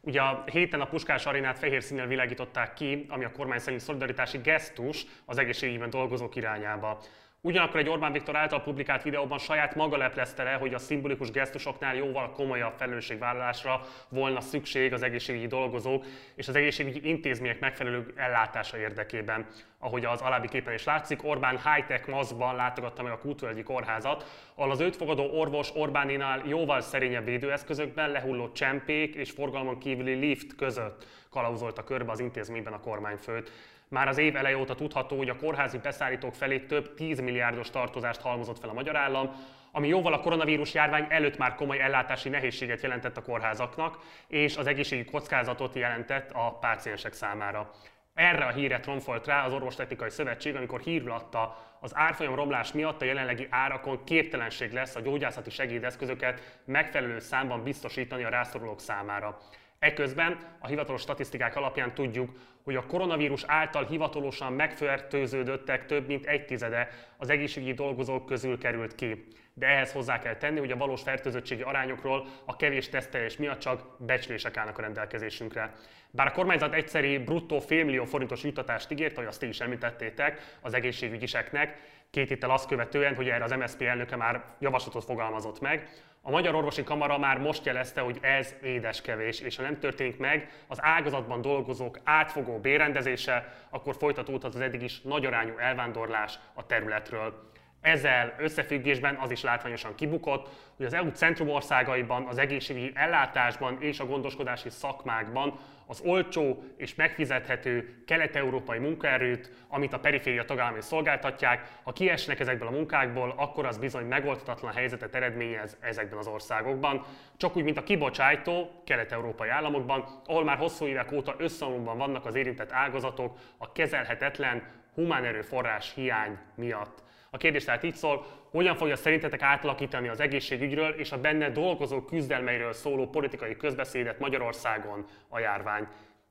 S1: Ugye a héten a Puskás arénát fehér színnel világították ki, ami a kormány szerint szolidaritási gesztus az egészségügyben dolgozók irányába. Ugyanakkor egy Orbán Viktor által publikált videóban saját maga leplezte le, hogy a szimbolikus gesztusoknál jóval komolyabb felelősségvállalásra volna szükség az egészségügyi dolgozók és az egészségügyi intézmények megfelelő ellátása érdekében. Ahogy az alábbi képen is látszik, Orbán high-tech maszkban látogatta meg a Kultúrgyi Kórházat, ahol az őt fogadó orvos Orbáninál jóval szerényebb védőeszközökben lehulló csempék és forgalmon kívüli lift között kalauzolta körbe az intézményben a kormányfőt. Már az év eleje óta tudható, hogy a kórházi beszállítók felé több 10 milliárdos tartozást halmozott fel a magyar állam, ami jóval a koronavírus járvány előtt már komoly ellátási nehézséget jelentett a kórházaknak, és az egészségi kockázatot jelentett a páciensek számára. Erre a híre tromfolt rá az Orvostechnikai Szövetség, amikor hírül adta, az árfolyam romlás miatt a jelenlegi árakon képtelenség lesz a gyógyászati segédeszközöket megfelelő számban biztosítani a rászorulók számára. Eközben a hivatalos statisztikák alapján tudjuk, hogy a koronavírus által hivatalosan megfertőződöttek több mint egy tizede az egészségügyi dolgozók közül került ki. De ehhez hozzá kell tenni, hogy a valós fertőzöttségi arányokról a kevés tesztelés miatt csak becslések állnak a rendelkezésünkre. Bár a kormányzat egyszeri bruttó félmillió forintos juttatást ígért, ahogy azt is említettétek az egészségügyiseknek, két héttel azt követően, hogy erre az MSZP elnöke már javaslatot fogalmazott meg, a Magyar Orvosi Kamara már most jelezte, hogy ez édeskevés, és ha nem történik meg az ágazatban dolgozók átfogó bérendezése, akkor folytatódhat az eddig is nagyarányú elvándorlás a területről. Ezzel összefüggésben az is látványosan kibukott, hogy az EU centrumországaiban, az egészségügyi ellátásban és a gondoskodási szakmákban az olcsó és megfizethető kelet-európai munkaerőt, amit a periféria tagállamai szolgáltatják, ha kiesnek ezekből a munkákból, akkor az bizony megoldhatatlan helyzetet eredményez ezekben az országokban. Csak úgy, mint a kibocsátó kelet-európai államokban, ahol már hosszú évek óta összeomlóban vannak az érintett ágazatok a kezelhetetlen humán erőforrás hiány miatt. A kérdés tehát így szól, hogyan fogja szerintetek átalakítani az egészségügyről és a benne dolgozó küzdelmeiről szóló politikai közbeszédet Magyarországon a járvány?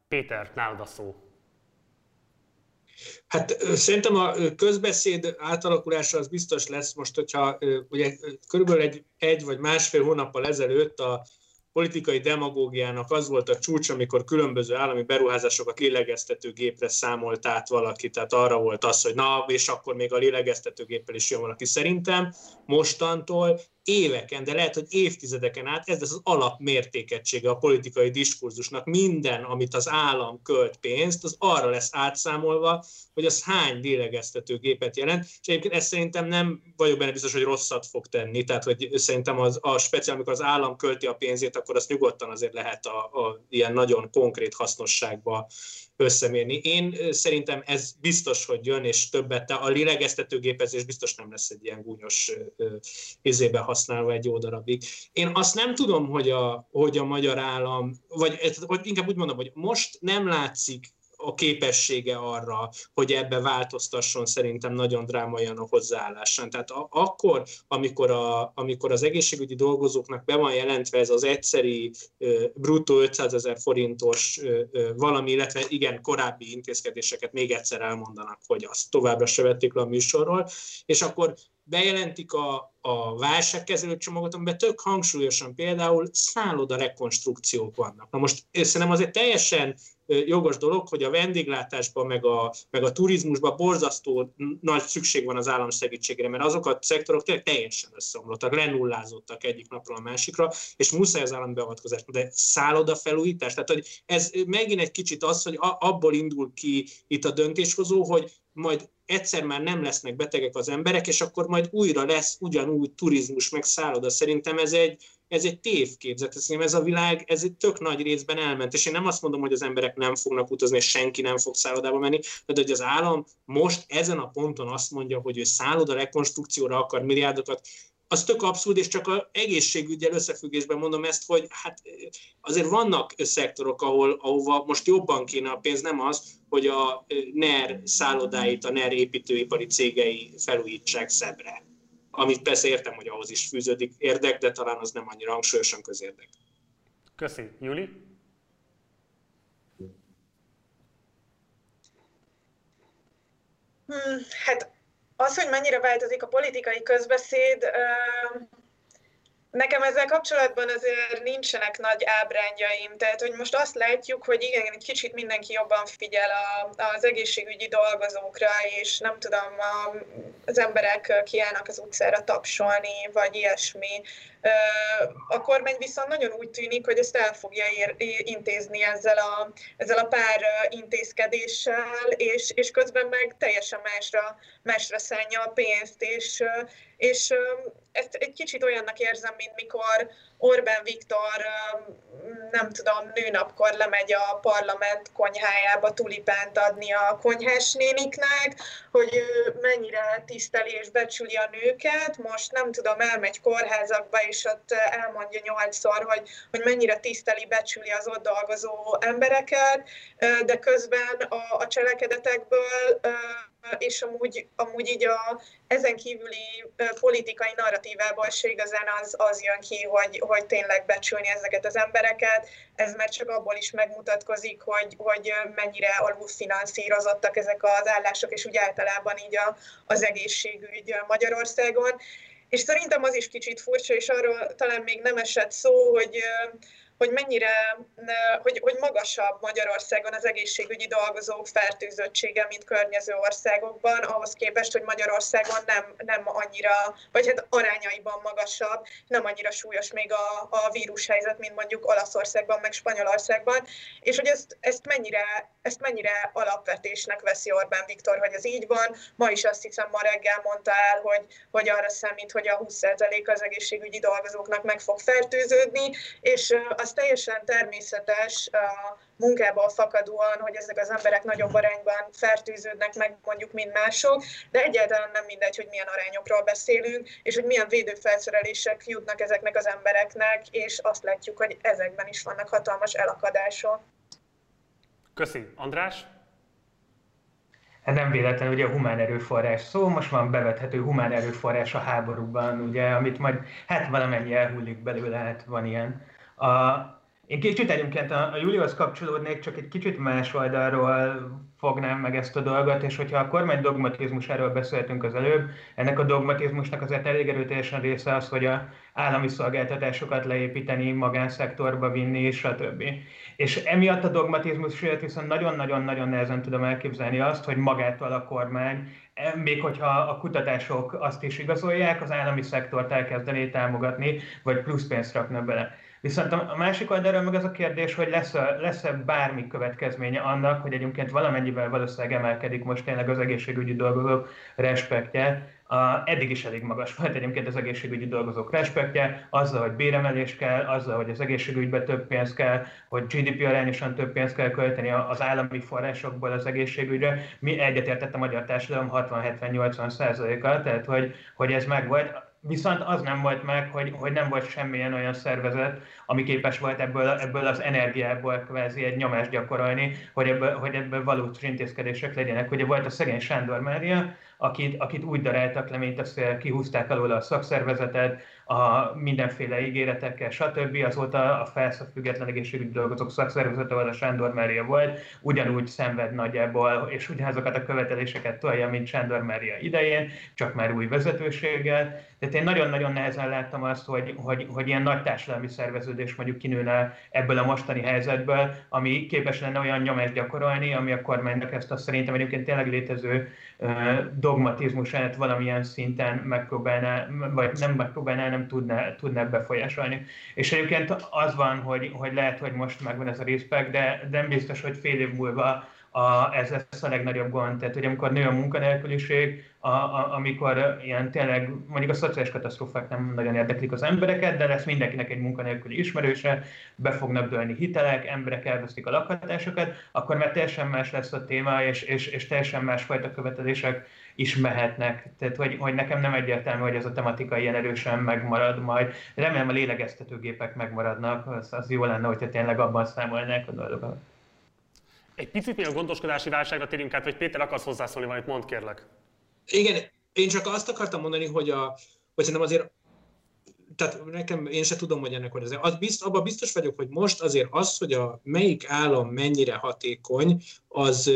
S1: Péter, nálad a szó.
S2: Hát szerintem a közbeszéd átalakulása az biztos lesz most, hogyha ugye körülbelül egy, egy vagy másfél hónappal ezelőtt a politikai demagógiának az volt a csúcs, amikor különböző állami beruházásokat lélegeztetőgépre számolt át valaki, tehát arra volt az, hogy na, és akkor még a lélegeztetőgéppel is jön valaki. Szerintem mostantól éveken, de lehet, hogy évtizedeken át ez lesz az alapmértékegysége a politikai diskurzusnak. Minden, amit az állam költ pénzt, az arra lesz átszámolva, hogy az hány lélegeztetőgépet jelent, és egyébként ezt szerintem nem vagyok benne biztos, hogy rosszat fog tenni, tehát hogy szerintem az, a speciál, amikor az állam költi a pénzét, akkor azt nyugodtan azért lehet a, a ilyen nagyon konkrét hasznosságba összemérni. Én szerintem ez biztos, hogy jön, és többet, a lélegeztetőgépezés biztos nem lesz egy ilyen gúnyos izébe használva egy jó darabig. Én azt nem tudom, hogy a, hogy a magyar állam, vagy, vagy inkább úgy mondom, hogy most nem látszik a képessége arra, hogy ebbe változtasson szerintem nagyon drámaian a hozzáállásán. Tehát a, akkor, amikor, a, amikor az egészségügyi dolgozóknak be van jelentve ez az egyszeri bruttó 500 ezer forintos valami, illetve igen, korábbi intézkedéseket még egyszer elmondanak, hogy azt továbbra se vették le a műsorról, és akkor bejelentik a, a válságkezelő csomagot, amiben tök hangsúlyosan például szálloda rekonstrukciók vannak. Na most szerintem az egy teljesen jogos dolog, hogy a vendéglátásban, meg a, meg a turizmusban borzasztó nagy szükség van az állam segítségére, mert azok a szektorok tényleg teljesen összeomlottak, lenullázottak egyik napról a másikra, és muszáj az állam beavatkozás. De szálloda felújítás, tehát hogy ez megint egy kicsit az, hogy abból indul ki itt a döntéshozó, hogy majd egyszer már nem lesznek betegek az emberek, és akkor majd újra lesz ugyanúgy turizmus, meg szálloda. Szerintem ez egy, ez egy tévképzet, ez a világ, ez egy tök nagy részben elment, és én nem azt mondom, hogy az emberek nem fognak utazni, és senki nem fog szállodába menni, de hogy az állam most ezen a ponton azt mondja, hogy ő szálloda rekonstrukcióra akar milliárdokat, az tök abszurd, és csak a egészségügyel összefüggésben mondom ezt, hogy hát azért vannak szektorok, ahol, ahova most jobban kéne a pénz, nem az, hogy a NER szállodáit, a NER építőipari cégei felújítsák szebbre. Amit persze értem, hogy ahhoz is fűződik érdek, de talán az nem annyira hangsúlyosan közérdek.
S1: Köszi. Juli?
S3: Hmm, hát az, hogy mennyire változik a politikai közbeszéd, Nekem ezzel kapcsolatban azért nincsenek nagy ábrányjaim, tehát hogy most azt látjuk, hogy igen, egy kicsit mindenki jobban figyel a, az egészségügyi dolgozókra, és nem tudom, a, az emberek kiállnak az utcára tapsolni, vagy ilyesmi. A kormány viszont nagyon úgy tűnik, hogy ezt el fogja ér, intézni ezzel a, ezzel a pár intézkedéssel, és, és közben meg teljesen másra, másra szánja a pénzt, és, és ezt egy kicsit olyannak érzem, mint mikor Orbán Viktor, nem tudom, nőnapkor lemegy a parlament konyhájába tulipánt adni a konyhás néniknek, hogy ő mennyire tiszteli és becsüli a nőket, most nem tudom, elmegy kórházakba, és ott elmondja nyolcszor, hogy, hogy mennyire tiszteli, becsüli az ott dolgozó embereket, de közben a, a cselekedetekből és amúgy, amúgy így a, ezen kívüli politikai narratívából se igazán az, az jön ki, hogy, hogy tényleg becsülni ezeket az embereket. Ez már csak abból is megmutatkozik, hogy, hogy mennyire alulfinanszírozottak ezek az állások, és úgy általában így a, az egészségügy Magyarországon. És szerintem az is kicsit furcsa, és arról talán még nem esett szó, hogy hogy mennyire, hogy, hogy magasabb Magyarországon az egészségügyi dolgozók fertőzöttsége, mint környező országokban, ahhoz képest, hogy Magyarországon nem, nem annyira, vagy hát arányaiban magasabb, nem annyira súlyos még a, a vírushelyzet, mint mondjuk Olaszországban, meg Spanyolországban, és hogy ezt, ezt, mennyire, ezt mennyire alapvetésnek veszi Orbán Viktor, hogy ez így van. Ma is azt hiszem, ma reggel mondta el, hogy, hogy arra számít, hogy a 20% az egészségügyi dolgozóknak meg fog fertőződni, és az az teljesen természetes a munkából fakadóan, hogy ezek az emberek nagyobb arányban fertőződnek meg mondjuk, mint mások, de egyáltalán nem mindegy, hogy milyen arányokról beszélünk, és hogy milyen védőfelszerelések jutnak ezeknek az embereknek, és azt látjuk, hogy ezekben is vannak hatalmas elakadások.
S1: Köszi. András?
S4: Hát nem véletlen ugye a humán erőforrás szó, most van bevethető humán erőforrás a háborúban, ugye, amit majd hát valamennyi elhullik belőle, hát van ilyen. A, én kicsit egyébként a, a Julihoz kapcsolódnék, csak egy kicsit más oldalról fognám meg ezt a dolgot, és hogyha a kormány dogmatizmusáról beszéltünk az előbb, ennek a dogmatizmusnak azért elég erőteljesen része az, hogy a állami szolgáltatásokat leépíteni, magánszektorba vinni, stb. És emiatt a dogmatizmus viszont nagyon-nagyon-nagyon nehezen tudom elképzelni azt, hogy magától a kormány, még hogyha a kutatások azt is igazolják, az állami szektort elkezdené támogatni, vagy plusz pénzt rakna bele. Viszont a másik oldalról meg az a kérdés, hogy lesz-e, lesz-e bármi következménye annak, hogy egyébként valamennyivel valószínűleg emelkedik most tényleg az egészségügyi dolgozók respektje. A, eddig is elég magas volt egyébként az egészségügyi dolgozók respektje, azzal, hogy béremelés kell, azzal, hogy az egészségügybe több pénz kell, hogy GDP arányosan több pénzt kell költeni az állami forrásokból az egészségügyre. Mi egyetértett a magyar társadalom 60-70-80 százalékkal, tehát hogy, hogy ez meg volt Viszont az nem volt meg, hogy, hogy nem volt semmilyen olyan szervezet, ami képes volt ebből, ebből az energiából kvázi egy nyomást gyakorolni, hogy ebből, hogy ebből valós intézkedések legyenek. Ugye volt a szegény Sándor Mária, akit, akit úgy daráltak le, mint azt kihúzták alól a szakszervezetet, a mindenféle ígéretekkel, stb. Azóta a FELSZ, a Független Egészségügyi Dolgozók Szakszervezete, vagy a Sándor Mária volt, ugyanúgy szenved nagyjából, és ugyanazokat a követeléseket tolja, mint Sándor Mária idején, csak már új vezetőséggel. Tehát én nagyon-nagyon nehezen láttam azt, hogy, hogy, hogy ilyen nagy társadalmi szerveződés mondjuk kinőne ebből a mostani helyzetből, ami képes lenne olyan nyomást gyakorolni, ami a kormánynak ezt a szerintem egyébként tényleg létező dogmatizmusát valamilyen szinten megpróbálná, vagy nem megpróbálná, nem tudná, tudná befolyásolni. És egyébként az van, hogy, hogy lehet, hogy most megvan ez a respekt, de nem biztos, hogy fél év múlva a, ez lesz a legnagyobb gond. Tehát, hogy amikor nő a munkanélküliség, a, a, amikor ilyen tényleg, mondjuk a szociális katasztrófák nem nagyon érdeklik az embereket, de lesz mindenkinek egy munkanélküli ismerőse, be fognak dőlni hitelek, emberek elvesztik a lakhatásokat, akkor már teljesen más lesz a téma, és, és, és teljesen másfajta követelések is mehetnek. Tehát, hogy, hogy nekem nem egyértelmű, hogy ez a tematika ilyen erősen megmarad majd. Remélem a lélegeztetőgépek megmaradnak, az, az jó lenne, hogyha tényleg abban számolnák a dolgokat.
S1: Egy picit még a gondoskodási válságra térjünk át, vagy Péter akarsz hozzászólni valamit, mondd kérlek.
S2: Igen, én csak azt akartam mondani, hogy, a, hogy szerintem azért tehát nekem, én se tudom, hogy ennek van az. az bizt, abban biztos vagyok, hogy most azért az, hogy a melyik állam mennyire hatékony, az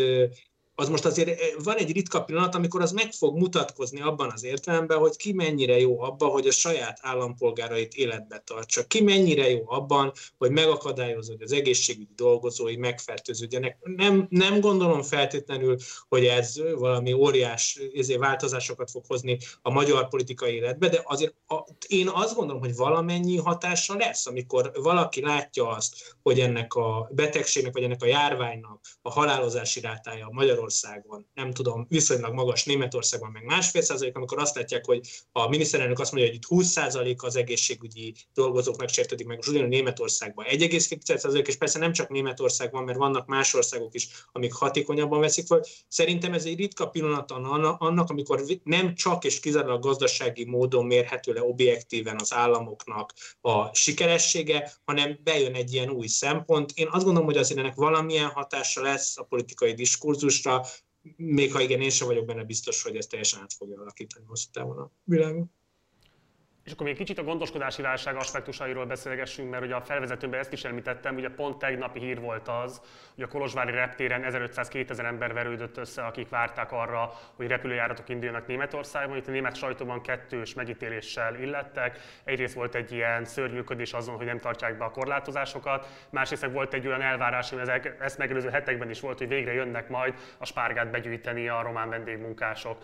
S2: az most azért eh, van egy ritka pillanat, amikor az meg fog mutatkozni abban az értelemben, hogy ki mennyire jó abban, hogy a saját állampolgárait életbe tartsa. Ki mennyire jó abban, hogy megakadályozza, hogy az egészségügyi dolgozói megfertőződjenek. Nem, nem gondolom feltétlenül, hogy ez valami óriás ezért változásokat fog hozni a magyar politikai életbe, de azért a, én azt gondolom, hogy valamennyi hatása lesz, amikor valaki látja azt, hogy ennek a betegségnek, vagy ennek a járványnak a halálozási rátája Magyarországon Magyarországon, nem tudom, viszonylag magas Németországban meg másfél százalék, amikor azt látják, hogy a miniszterelnök azt mondja, hogy itt 20 százalék az egészségügyi dolgozók megsértődik meg, ugyanúgy Németországban 1,2 százalék, és persze nem csak Németországban, mert vannak más országok is, amik hatékonyabban veszik fel. Szerintem ez egy ritka pillanat annak, amikor nem csak és kizárólag gazdasági módon mérhető le objektíven az államoknak a sikeressége, hanem bejön egy ilyen új szempont. Én azt gondolom, hogy azért ennek valamilyen hatása lesz a politikai diskurzusra, még ha igen, én sem vagyok benne biztos, hogy ez teljesen át fogja alakítani hosszú távon a világot.
S1: És akkor még kicsit a gondoskodási válság aspektusairól beszélgessünk, mert ugye a felvezetőben ezt is említettem, ugye pont tegnapi hír volt az, hogy a Kolozsvári reptéren 1500-2000 ember verődött össze, akik várták arra, hogy repülőjáratok induljanak Németországban. Itt a német sajtóban kettős megítéléssel illettek. Egyrészt volt egy ilyen szörnyűködés azon, hogy nem tartják be a korlátozásokat, másrészt volt egy olyan elvárás, hogy ezek, ezt megelőző hetekben is volt, hogy végre jönnek majd a spárgát begyűjteni a román vendégmunkások.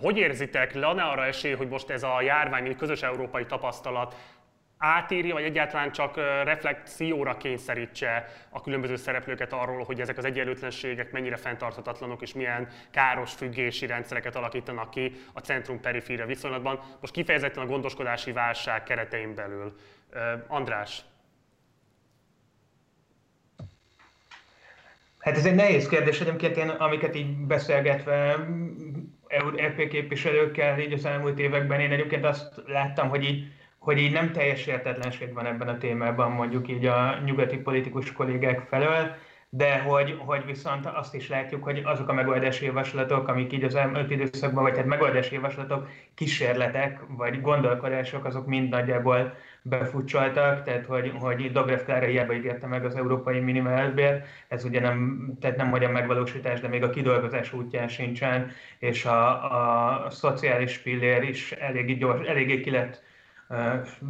S1: Hogy érzitek, lenne arra esély, hogy most ez a járvány, mint közös európai tapasztalat átírja, vagy egyáltalán csak reflexióra kényszerítse a különböző szereplőket arról, hogy ezek az egyenlőtlenségek mennyire fenntarthatatlanok, és milyen káros függési rendszereket alakítanak ki a centrum-periféria viszonylatban. Most kifejezetten a gondoskodási válság keretein belül. András.
S4: Hát ez egy nehéz kérdés, egyébként én, amiket így beszélgetve EP képviselőkkel így az elmúlt években, én egyébként azt láttam, hogy így, hogy így nem teljes értetlenség van ebben a témában, mondjuk így a nyugati politikus kollégák felől, de hogy, hogy viszont azt is látjuk, hogy azok a megoldási javaslatok, amik így az elmúlt időszakban, vagy hát megoldási javaslatok, kísérletek, vagy gondolkodások, azok mind nagyjából befutcsoltak, tehát hogy, hogy Dobrev Klára hiába ígérte meg az európai minimálbért, ez ugye nem, tehát nem a megvalósítás, de még a kidolgozás útján sincsen, és a, a szociális pillér is eléggé gyors, eléggé ki lett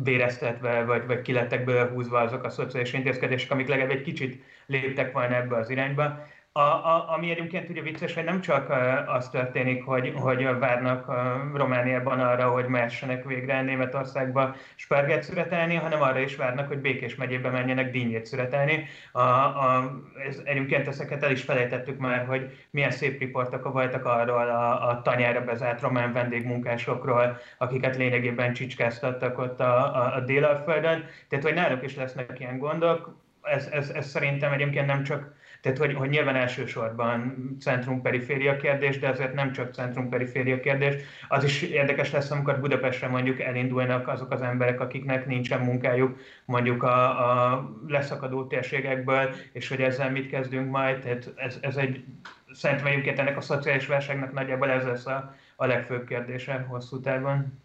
S4: véreztetve, vagy, vagy kilettek belőle húzva azok a szociális intézkedések, amik legalább egy kicsit léptek volna ebbe az irányba. A, a, ami egyébként ugye vicces, hogy nem csak az történik, hogy, hogy várnak Romániában arra, hogy mehessenek végre Németországba sperget szüretelni, hanem arra is várnak, hogy Békés megyébe menjenek dinnyét szüretelni. A, a, ez, egyébként ezeket el is felejtettük már, hogy milyen szép riportok voltak arról a, a tanyára bezárt román vendégmunkásokról, akiket lényegében csicskáztattak ott a, a, a Délalföldön. Tehát, hogy náluk is lesznek ilyen gondok. Ez, ez, ez szerintem egyébként nem csak tehát, hogy, hogy nyilván elsősorban centrum-periféria kérdés, de azért nem csak centrum-periféria kérdés. Az is érdekes lesz, amikor Budapestre mondjuk elindulnak azok az emberek, akiknek nincsen munkájuk mondjuk a, a leszakadó térségekből, és hogy ezzel mit kezdünk majd. Tehát ez, ez egy szerintem egyébként ennek a szociális válságnak nagyjából ez lesz a, a legfőbb kérdése hosszú távon.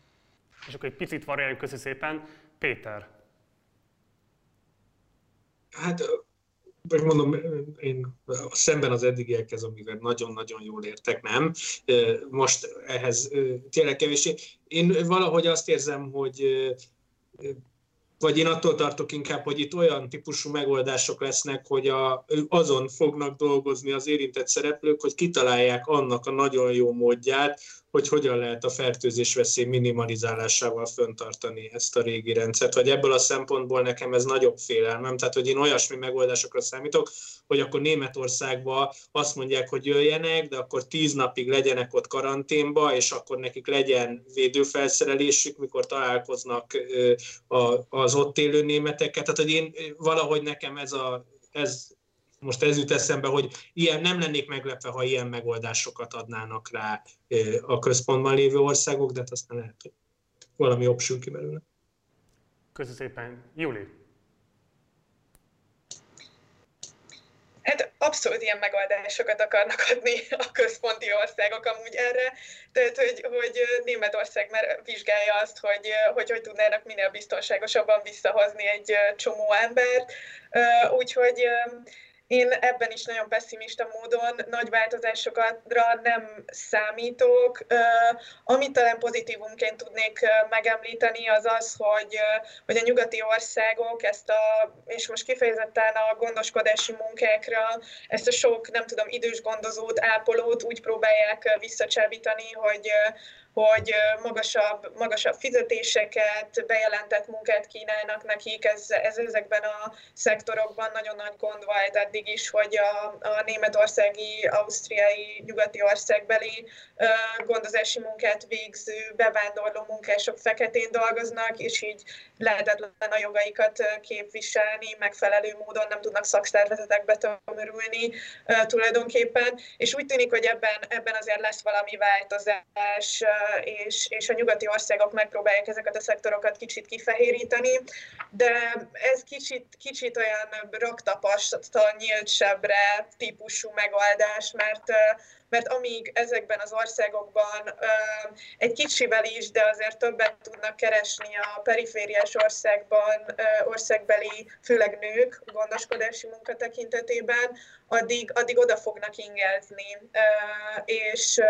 S1: És akkor egy picit variáljunk köszi szépen. Péter.
S2: Hát vagy mondom, én szemben az eddigiekhez, amivel nagyon-nagyon jól értek, nem. Most ehhez tényleg kevés. Én valahogy azt érzem, hogy vagy én attól tartok inkább, hogy itt olyan típusú megoldások lesznek, hogy a, azon fognak dolgozni az érintett szereplők, hogy kitalálják annak a nagyon jó módját, hogy hogyan lehet a fertőzés veszély minimalizálásával föntartani ezt a régi rendszert. Vagy ebből a szempontból nekem ez nagyobb félelmem. Tehát, hogy én olyasmi megoldásokra számítok, hogy akkor Németországba azt mondják, hogy jöjjenek, de akkor tíz napig legyenek ott karanténba, és akkor nekik legyen védőfelszerelésük, mikor találkoznak az ott élő németekkel. Tehát, hogy én valahogy nekem ez a, ez, most ez jut eszembe, hogy ilyen nem lennék meglepve, ha ilyen megoldásokat adnának rá a központban lévő országok, de hát aztán lehet, hogy valami jobb sül ki belőle.
S1: Köszönöm szépen. Júli.
S3: Hát abszolút ilyen megoldásokat akarnak adni a központi országok amúgy erre, tehát hogy, hogy Németország már vizsgálja azt, hogy, hogy hogy tudnának minél biztonságosabban visszahozni egy csomó embert, úgyhogy én ebben is nagyon pessimista módon nagy változásokra nem számítok. Amit talán pozitívumként tudnék megemlíteni, az az, hogy, hogy a nyugati országok ezt a, és most kifejezetten a gondoskodási munkákra, ezt a sok, nem tudom, idős gondozót, ápolót úgy próbálják visszacsábítani, hogy, hogy magasabb, magasabb fizetéseket, bejelentett munkát kínálnak nekik, ez, ez ezekben a szektorokban nagyon nagy gond volt eddig is, hogy a, a németországi, ausztriai, nyugati országbeli gondozási munkát végző, bevándorló munkások feketén dolgoznak, és így lehetetlen a jogaikat képviselni, megfelelő módon nem tudnak szakszervezetekbe tömörülni tulajdonképpen, és úgy tűnik, hogy ebben, ebben azért lesz valami változás, és, és a nyugati országok megpróbálják ezeket a szektorokat kicsit kifehéríteni, de ez kicsit, kicsit olyan raktapasztal nyílt sebre típusú megoldás, mert mert amíg ezekben az országokban egy kicsivel is, de azért többet tudnak keresni a perifériás országban, országbeli, főleg nők gondoskodási munka tekintetében, addig, addig oda fognak ingezni. És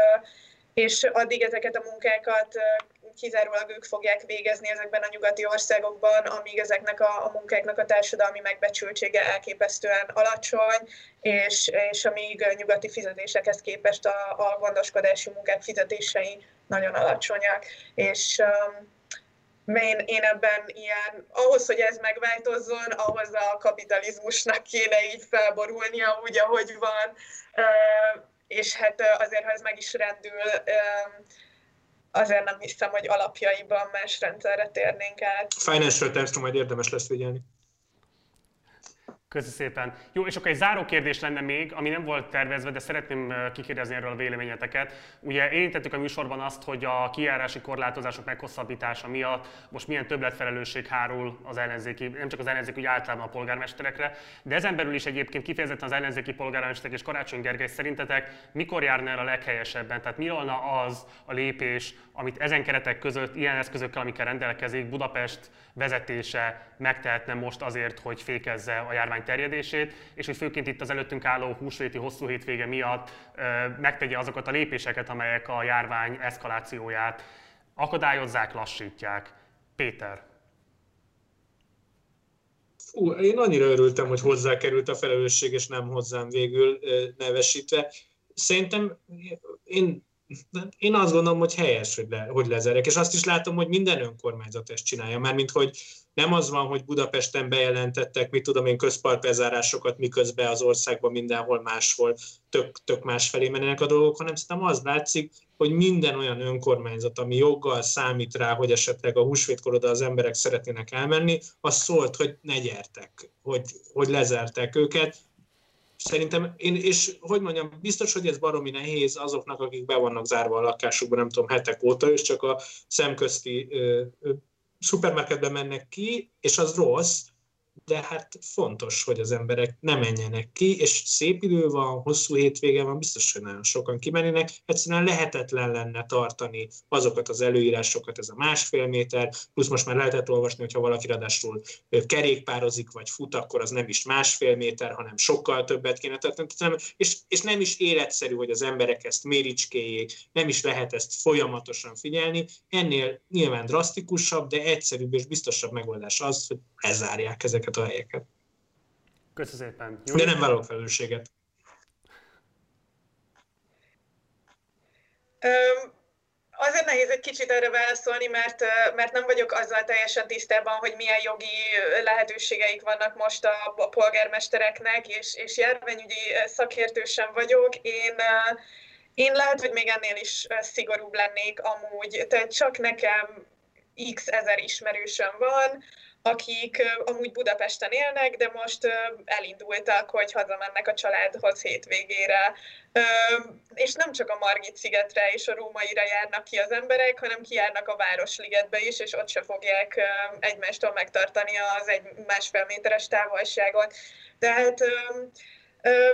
S3: és addig ezeket a munkákat kizárólag ők fogják végezni ezekben a nyugati országokban, amíg ezeknek a, a munkáknak a társadalmi megbecsültsége elképesztően alacsony, és, és amíg a nyugati fizetésekhez képest a, a gondoskodási munkák fizetései nagyon alacsonyak. És um, én, én ebben ilyen, ahhoz, hogy ez megváltozzon, ahhoz a kapitalizmusnak kéne így felborulnia úgy, ahogy van, és hát azért, ha ez meg is rendül, azért nem hiszem, hogy alapjaiban más rendszerre térnénk át.
S2: Financial times majd érdemes lesz figyelni.
S1: Köszönöm szépen. Jó, és akkor egy záró kérdés lenne még, ami nem volt tervezve, de szeretném kikérdezni erről a véleményeteket. Ugye érintettük a műsorban azt, hogy a kijárási korlátozások meghosszabbítása miatt most milyen többletfelelősség hárul az ellenzéki, nem csak az ellenzéki, úgy általában a polgármesterekre, de ezen belül is egyébként kifejezetten az ellenzéki polgármesterek és Karácsony Gergely szerintetek mikor járna el a leghelyesebben? Tehát mi volna az a lépés, amit ezen keretek között, ilyen eszközökkel, amikkel rendelkezik, Budapest vezetése megtehetne most azért, hogy fékezze a járvány terjedését, és hogy főként itt az előttünk álló húsvéti hosszú hétvége miatt megtegye azokat a lépéseket, amelyek a járvány eszkalációját akadályozzák, lassítják. Péter.
S2: Fú, én annyira örültem, hogy hozzá került a felelősség, és nem hozzám végül nevesítve. Szerintem én én azt gondolom, hogy helyes, hogy, le, hogy lezerek, és azt is látom, hogy minden önkormányzat ezt csinálja, mert mint hogy nem az van, hogy Budapesten bejelentettek, mit tudom én, közparkbezárásokat, miközben az országban mindenhol máshol tök, tök másfelé mennek a dolgok, hanem szerintem az látszik, hogy minden olyan önkormányzat, ami joggal számít rá, hogy esetleg a húsvétkor oda az emberek szeretnének elmenni, az szólt, hogy ne gyertek, hogy, hogy lezertek őket, Szerintem én, és hogy mondjam, biztos, hogy ez baromi nehéz azoknak, akik be vannak zárva a lakásukban, nem tudom, hetek óta, és csak a szemközti ö, ö, szupermarketbe mennek ki, és az rossz, de hát fontos, hogy az emberek ne menjenek ki, és szép idő van, hosszú hétvége van, biztos, hogy nagyon sokan kimennének, egyszerűen lehetetlen lenne tartani azokat az előírásokat, ez a másfél méter, plusz most már lehetett olvasni, hogyha valaki ráadásul kerékpározik, vagy fut, akkor az nem is másfél méter, hanem sokkal többet kéne tartani, és, és nem is életszerű, hogy az emberek ezt méricskéjék, nem is lehet ezt folyamatosan figyelni, ennél nyilván drasztikusabb, de egyszerűbb és biztosabb megoldás az, hogy lezárják ezeket a helyeket.
S1: Köszönöm szépen.
S2: Jó, De nem vállalok felelősséget.
S3: azért nehéz egy kicsit erre válaszolni, mert, mert nem vagyok azzal teljesen tisztában, hogy milyen jogi lehetőségeik vannak most a, a polgármestereknek, és, és járványügyi szakértő sem vagyok. Én, én lehet, hogy még ennél is szigorúbb lennék amúgy, tehát csak nekem x ezer ismerősöm van, akik amúgy Budapesten élnek, de most elindultak, hogy hazamennek a családhoz hétvégére. És nem csak a Margit szigetre és a Rómaira járnak ki az emberek, hanem kijárnak a Városligetbe is, és ott se fogják egymástól megtartani az egy másfél méteres távolságot. Tehát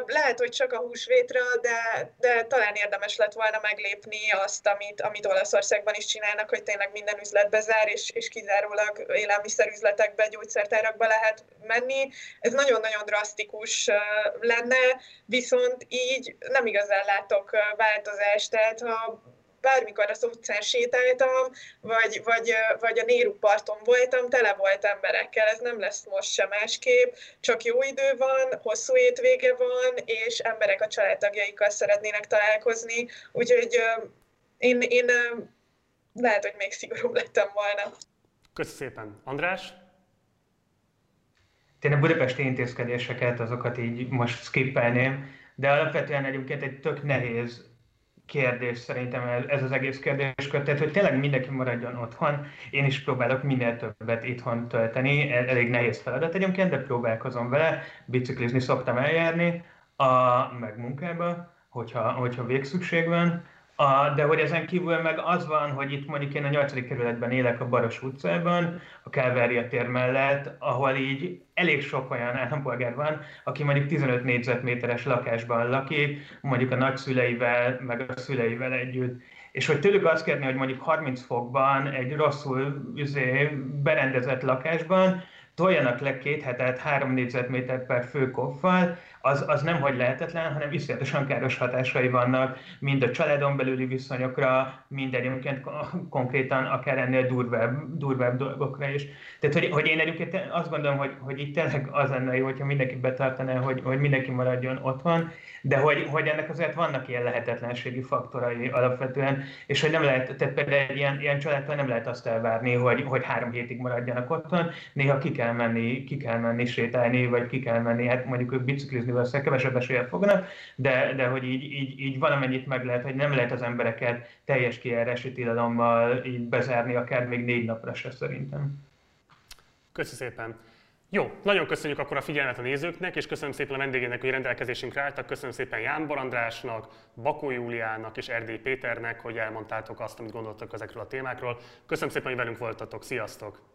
S3: lehet, hogy csak a húsvétra, de, de talán érdemes lett volna meglépni azt, amit, amit Olaszországban is csinálnak, hogy tényleg minden üzletbe zár, és, és kizárólag élelmiszerüzletekbe, gyógyszertárakba lehet menni. Ez nagyon-nagyon drasztikus lenne, viszont így nem igazán látok változást. Tehát ha bármikor az utcán sétáltam, vagy, vagy, vagy a Néru parton voltam, tele volt emberekkel, ez nem lesz most sem másképp, csak jó idő van, hosszú étvége van, és emberek a családtagjaikkal szeretnének találkozni, úgyhogy én, én lehet, hogy még szigorúbb lettem volna.
S1: Köszönöm szépen. András?
S4: Én a budapesti intézkedéseket, azokat így most skippelném, de alapvetően egyébként egy tök nehéz kérdés szerintem ez az egész kérdéskör, tehát hogy tényleg mindenki maradjon otthon. Én is próbálok minél többet itthon tölteni, elég nehéz feladat egyébként, de próbálkozom vele, biciklizni szoktam eljárni, a, meg munkába, hogyha, hogyha végszükség van. A, de hogy ezen kívül meg az van, hogy itt mondjuk én a 8. kerületben élek a Baros utcában, a Kálvária tér mellett, ahol így elég sok olyan állampolgár van, aki mondjuk 15 négyzetméteres lakásban lakik, mondjuk a nagyszüleivel, meg a szüleivel együtt. És hogy tőlük azt kérni, hogy mondjuk 30 fokban egy rosszul üzé, berendezett lakásban toljanak le két hetet három négyzetméter per főkoffal, az, az nem hogy lehetetlen, hanem iszonyatosan káros hatásai vannak mind a családon belüli viszonyokra, mind egyébként konkrétan akár ennél durvább, durvább dolgokra is. Tehát, hogy, hogy én egyébként azt gondolom, hogy, hogy itt tényleg az lenne jó, hogyha mindenki betartaná, hogy, hogy mindenki maradjon otthon, de hogy, hogy ennek azért vannak ilyen lehetetlenségi faktorai alapvetően, és hogy nem lehet, tehát például egy ilyen, ilyen családtól nem lehet azt elvárni, hogy, hogy három hétig maradjanak otthon, néha ki kell menni, ki kell menni sétálni, vagy ki kell menni, hát mondjuk ők biciklizni valószínűleg kevesebb eséllyel fognak, de, de hogy így, így, így valamennyit meg lehet, hogy nem lehet az embereket teljes kijárási tilalommal így bezárni, akár még négy napra se szerintem.
S1: Köszönöm szépen. Jó, nagyon köszönjük akkor a figyelmet a nézőknek, és köszönöm szépen a vendégének, hogy rendelkezésünkre álltak. Köszönöm szépen Ján Barandrásnak, Bakó Júliának és Erdély Péternek, hogy elmondtátok azt, amit gondoltak ezekről a témákról. Köszönöm szépen, hogy velünk voltatok. Sziasztok!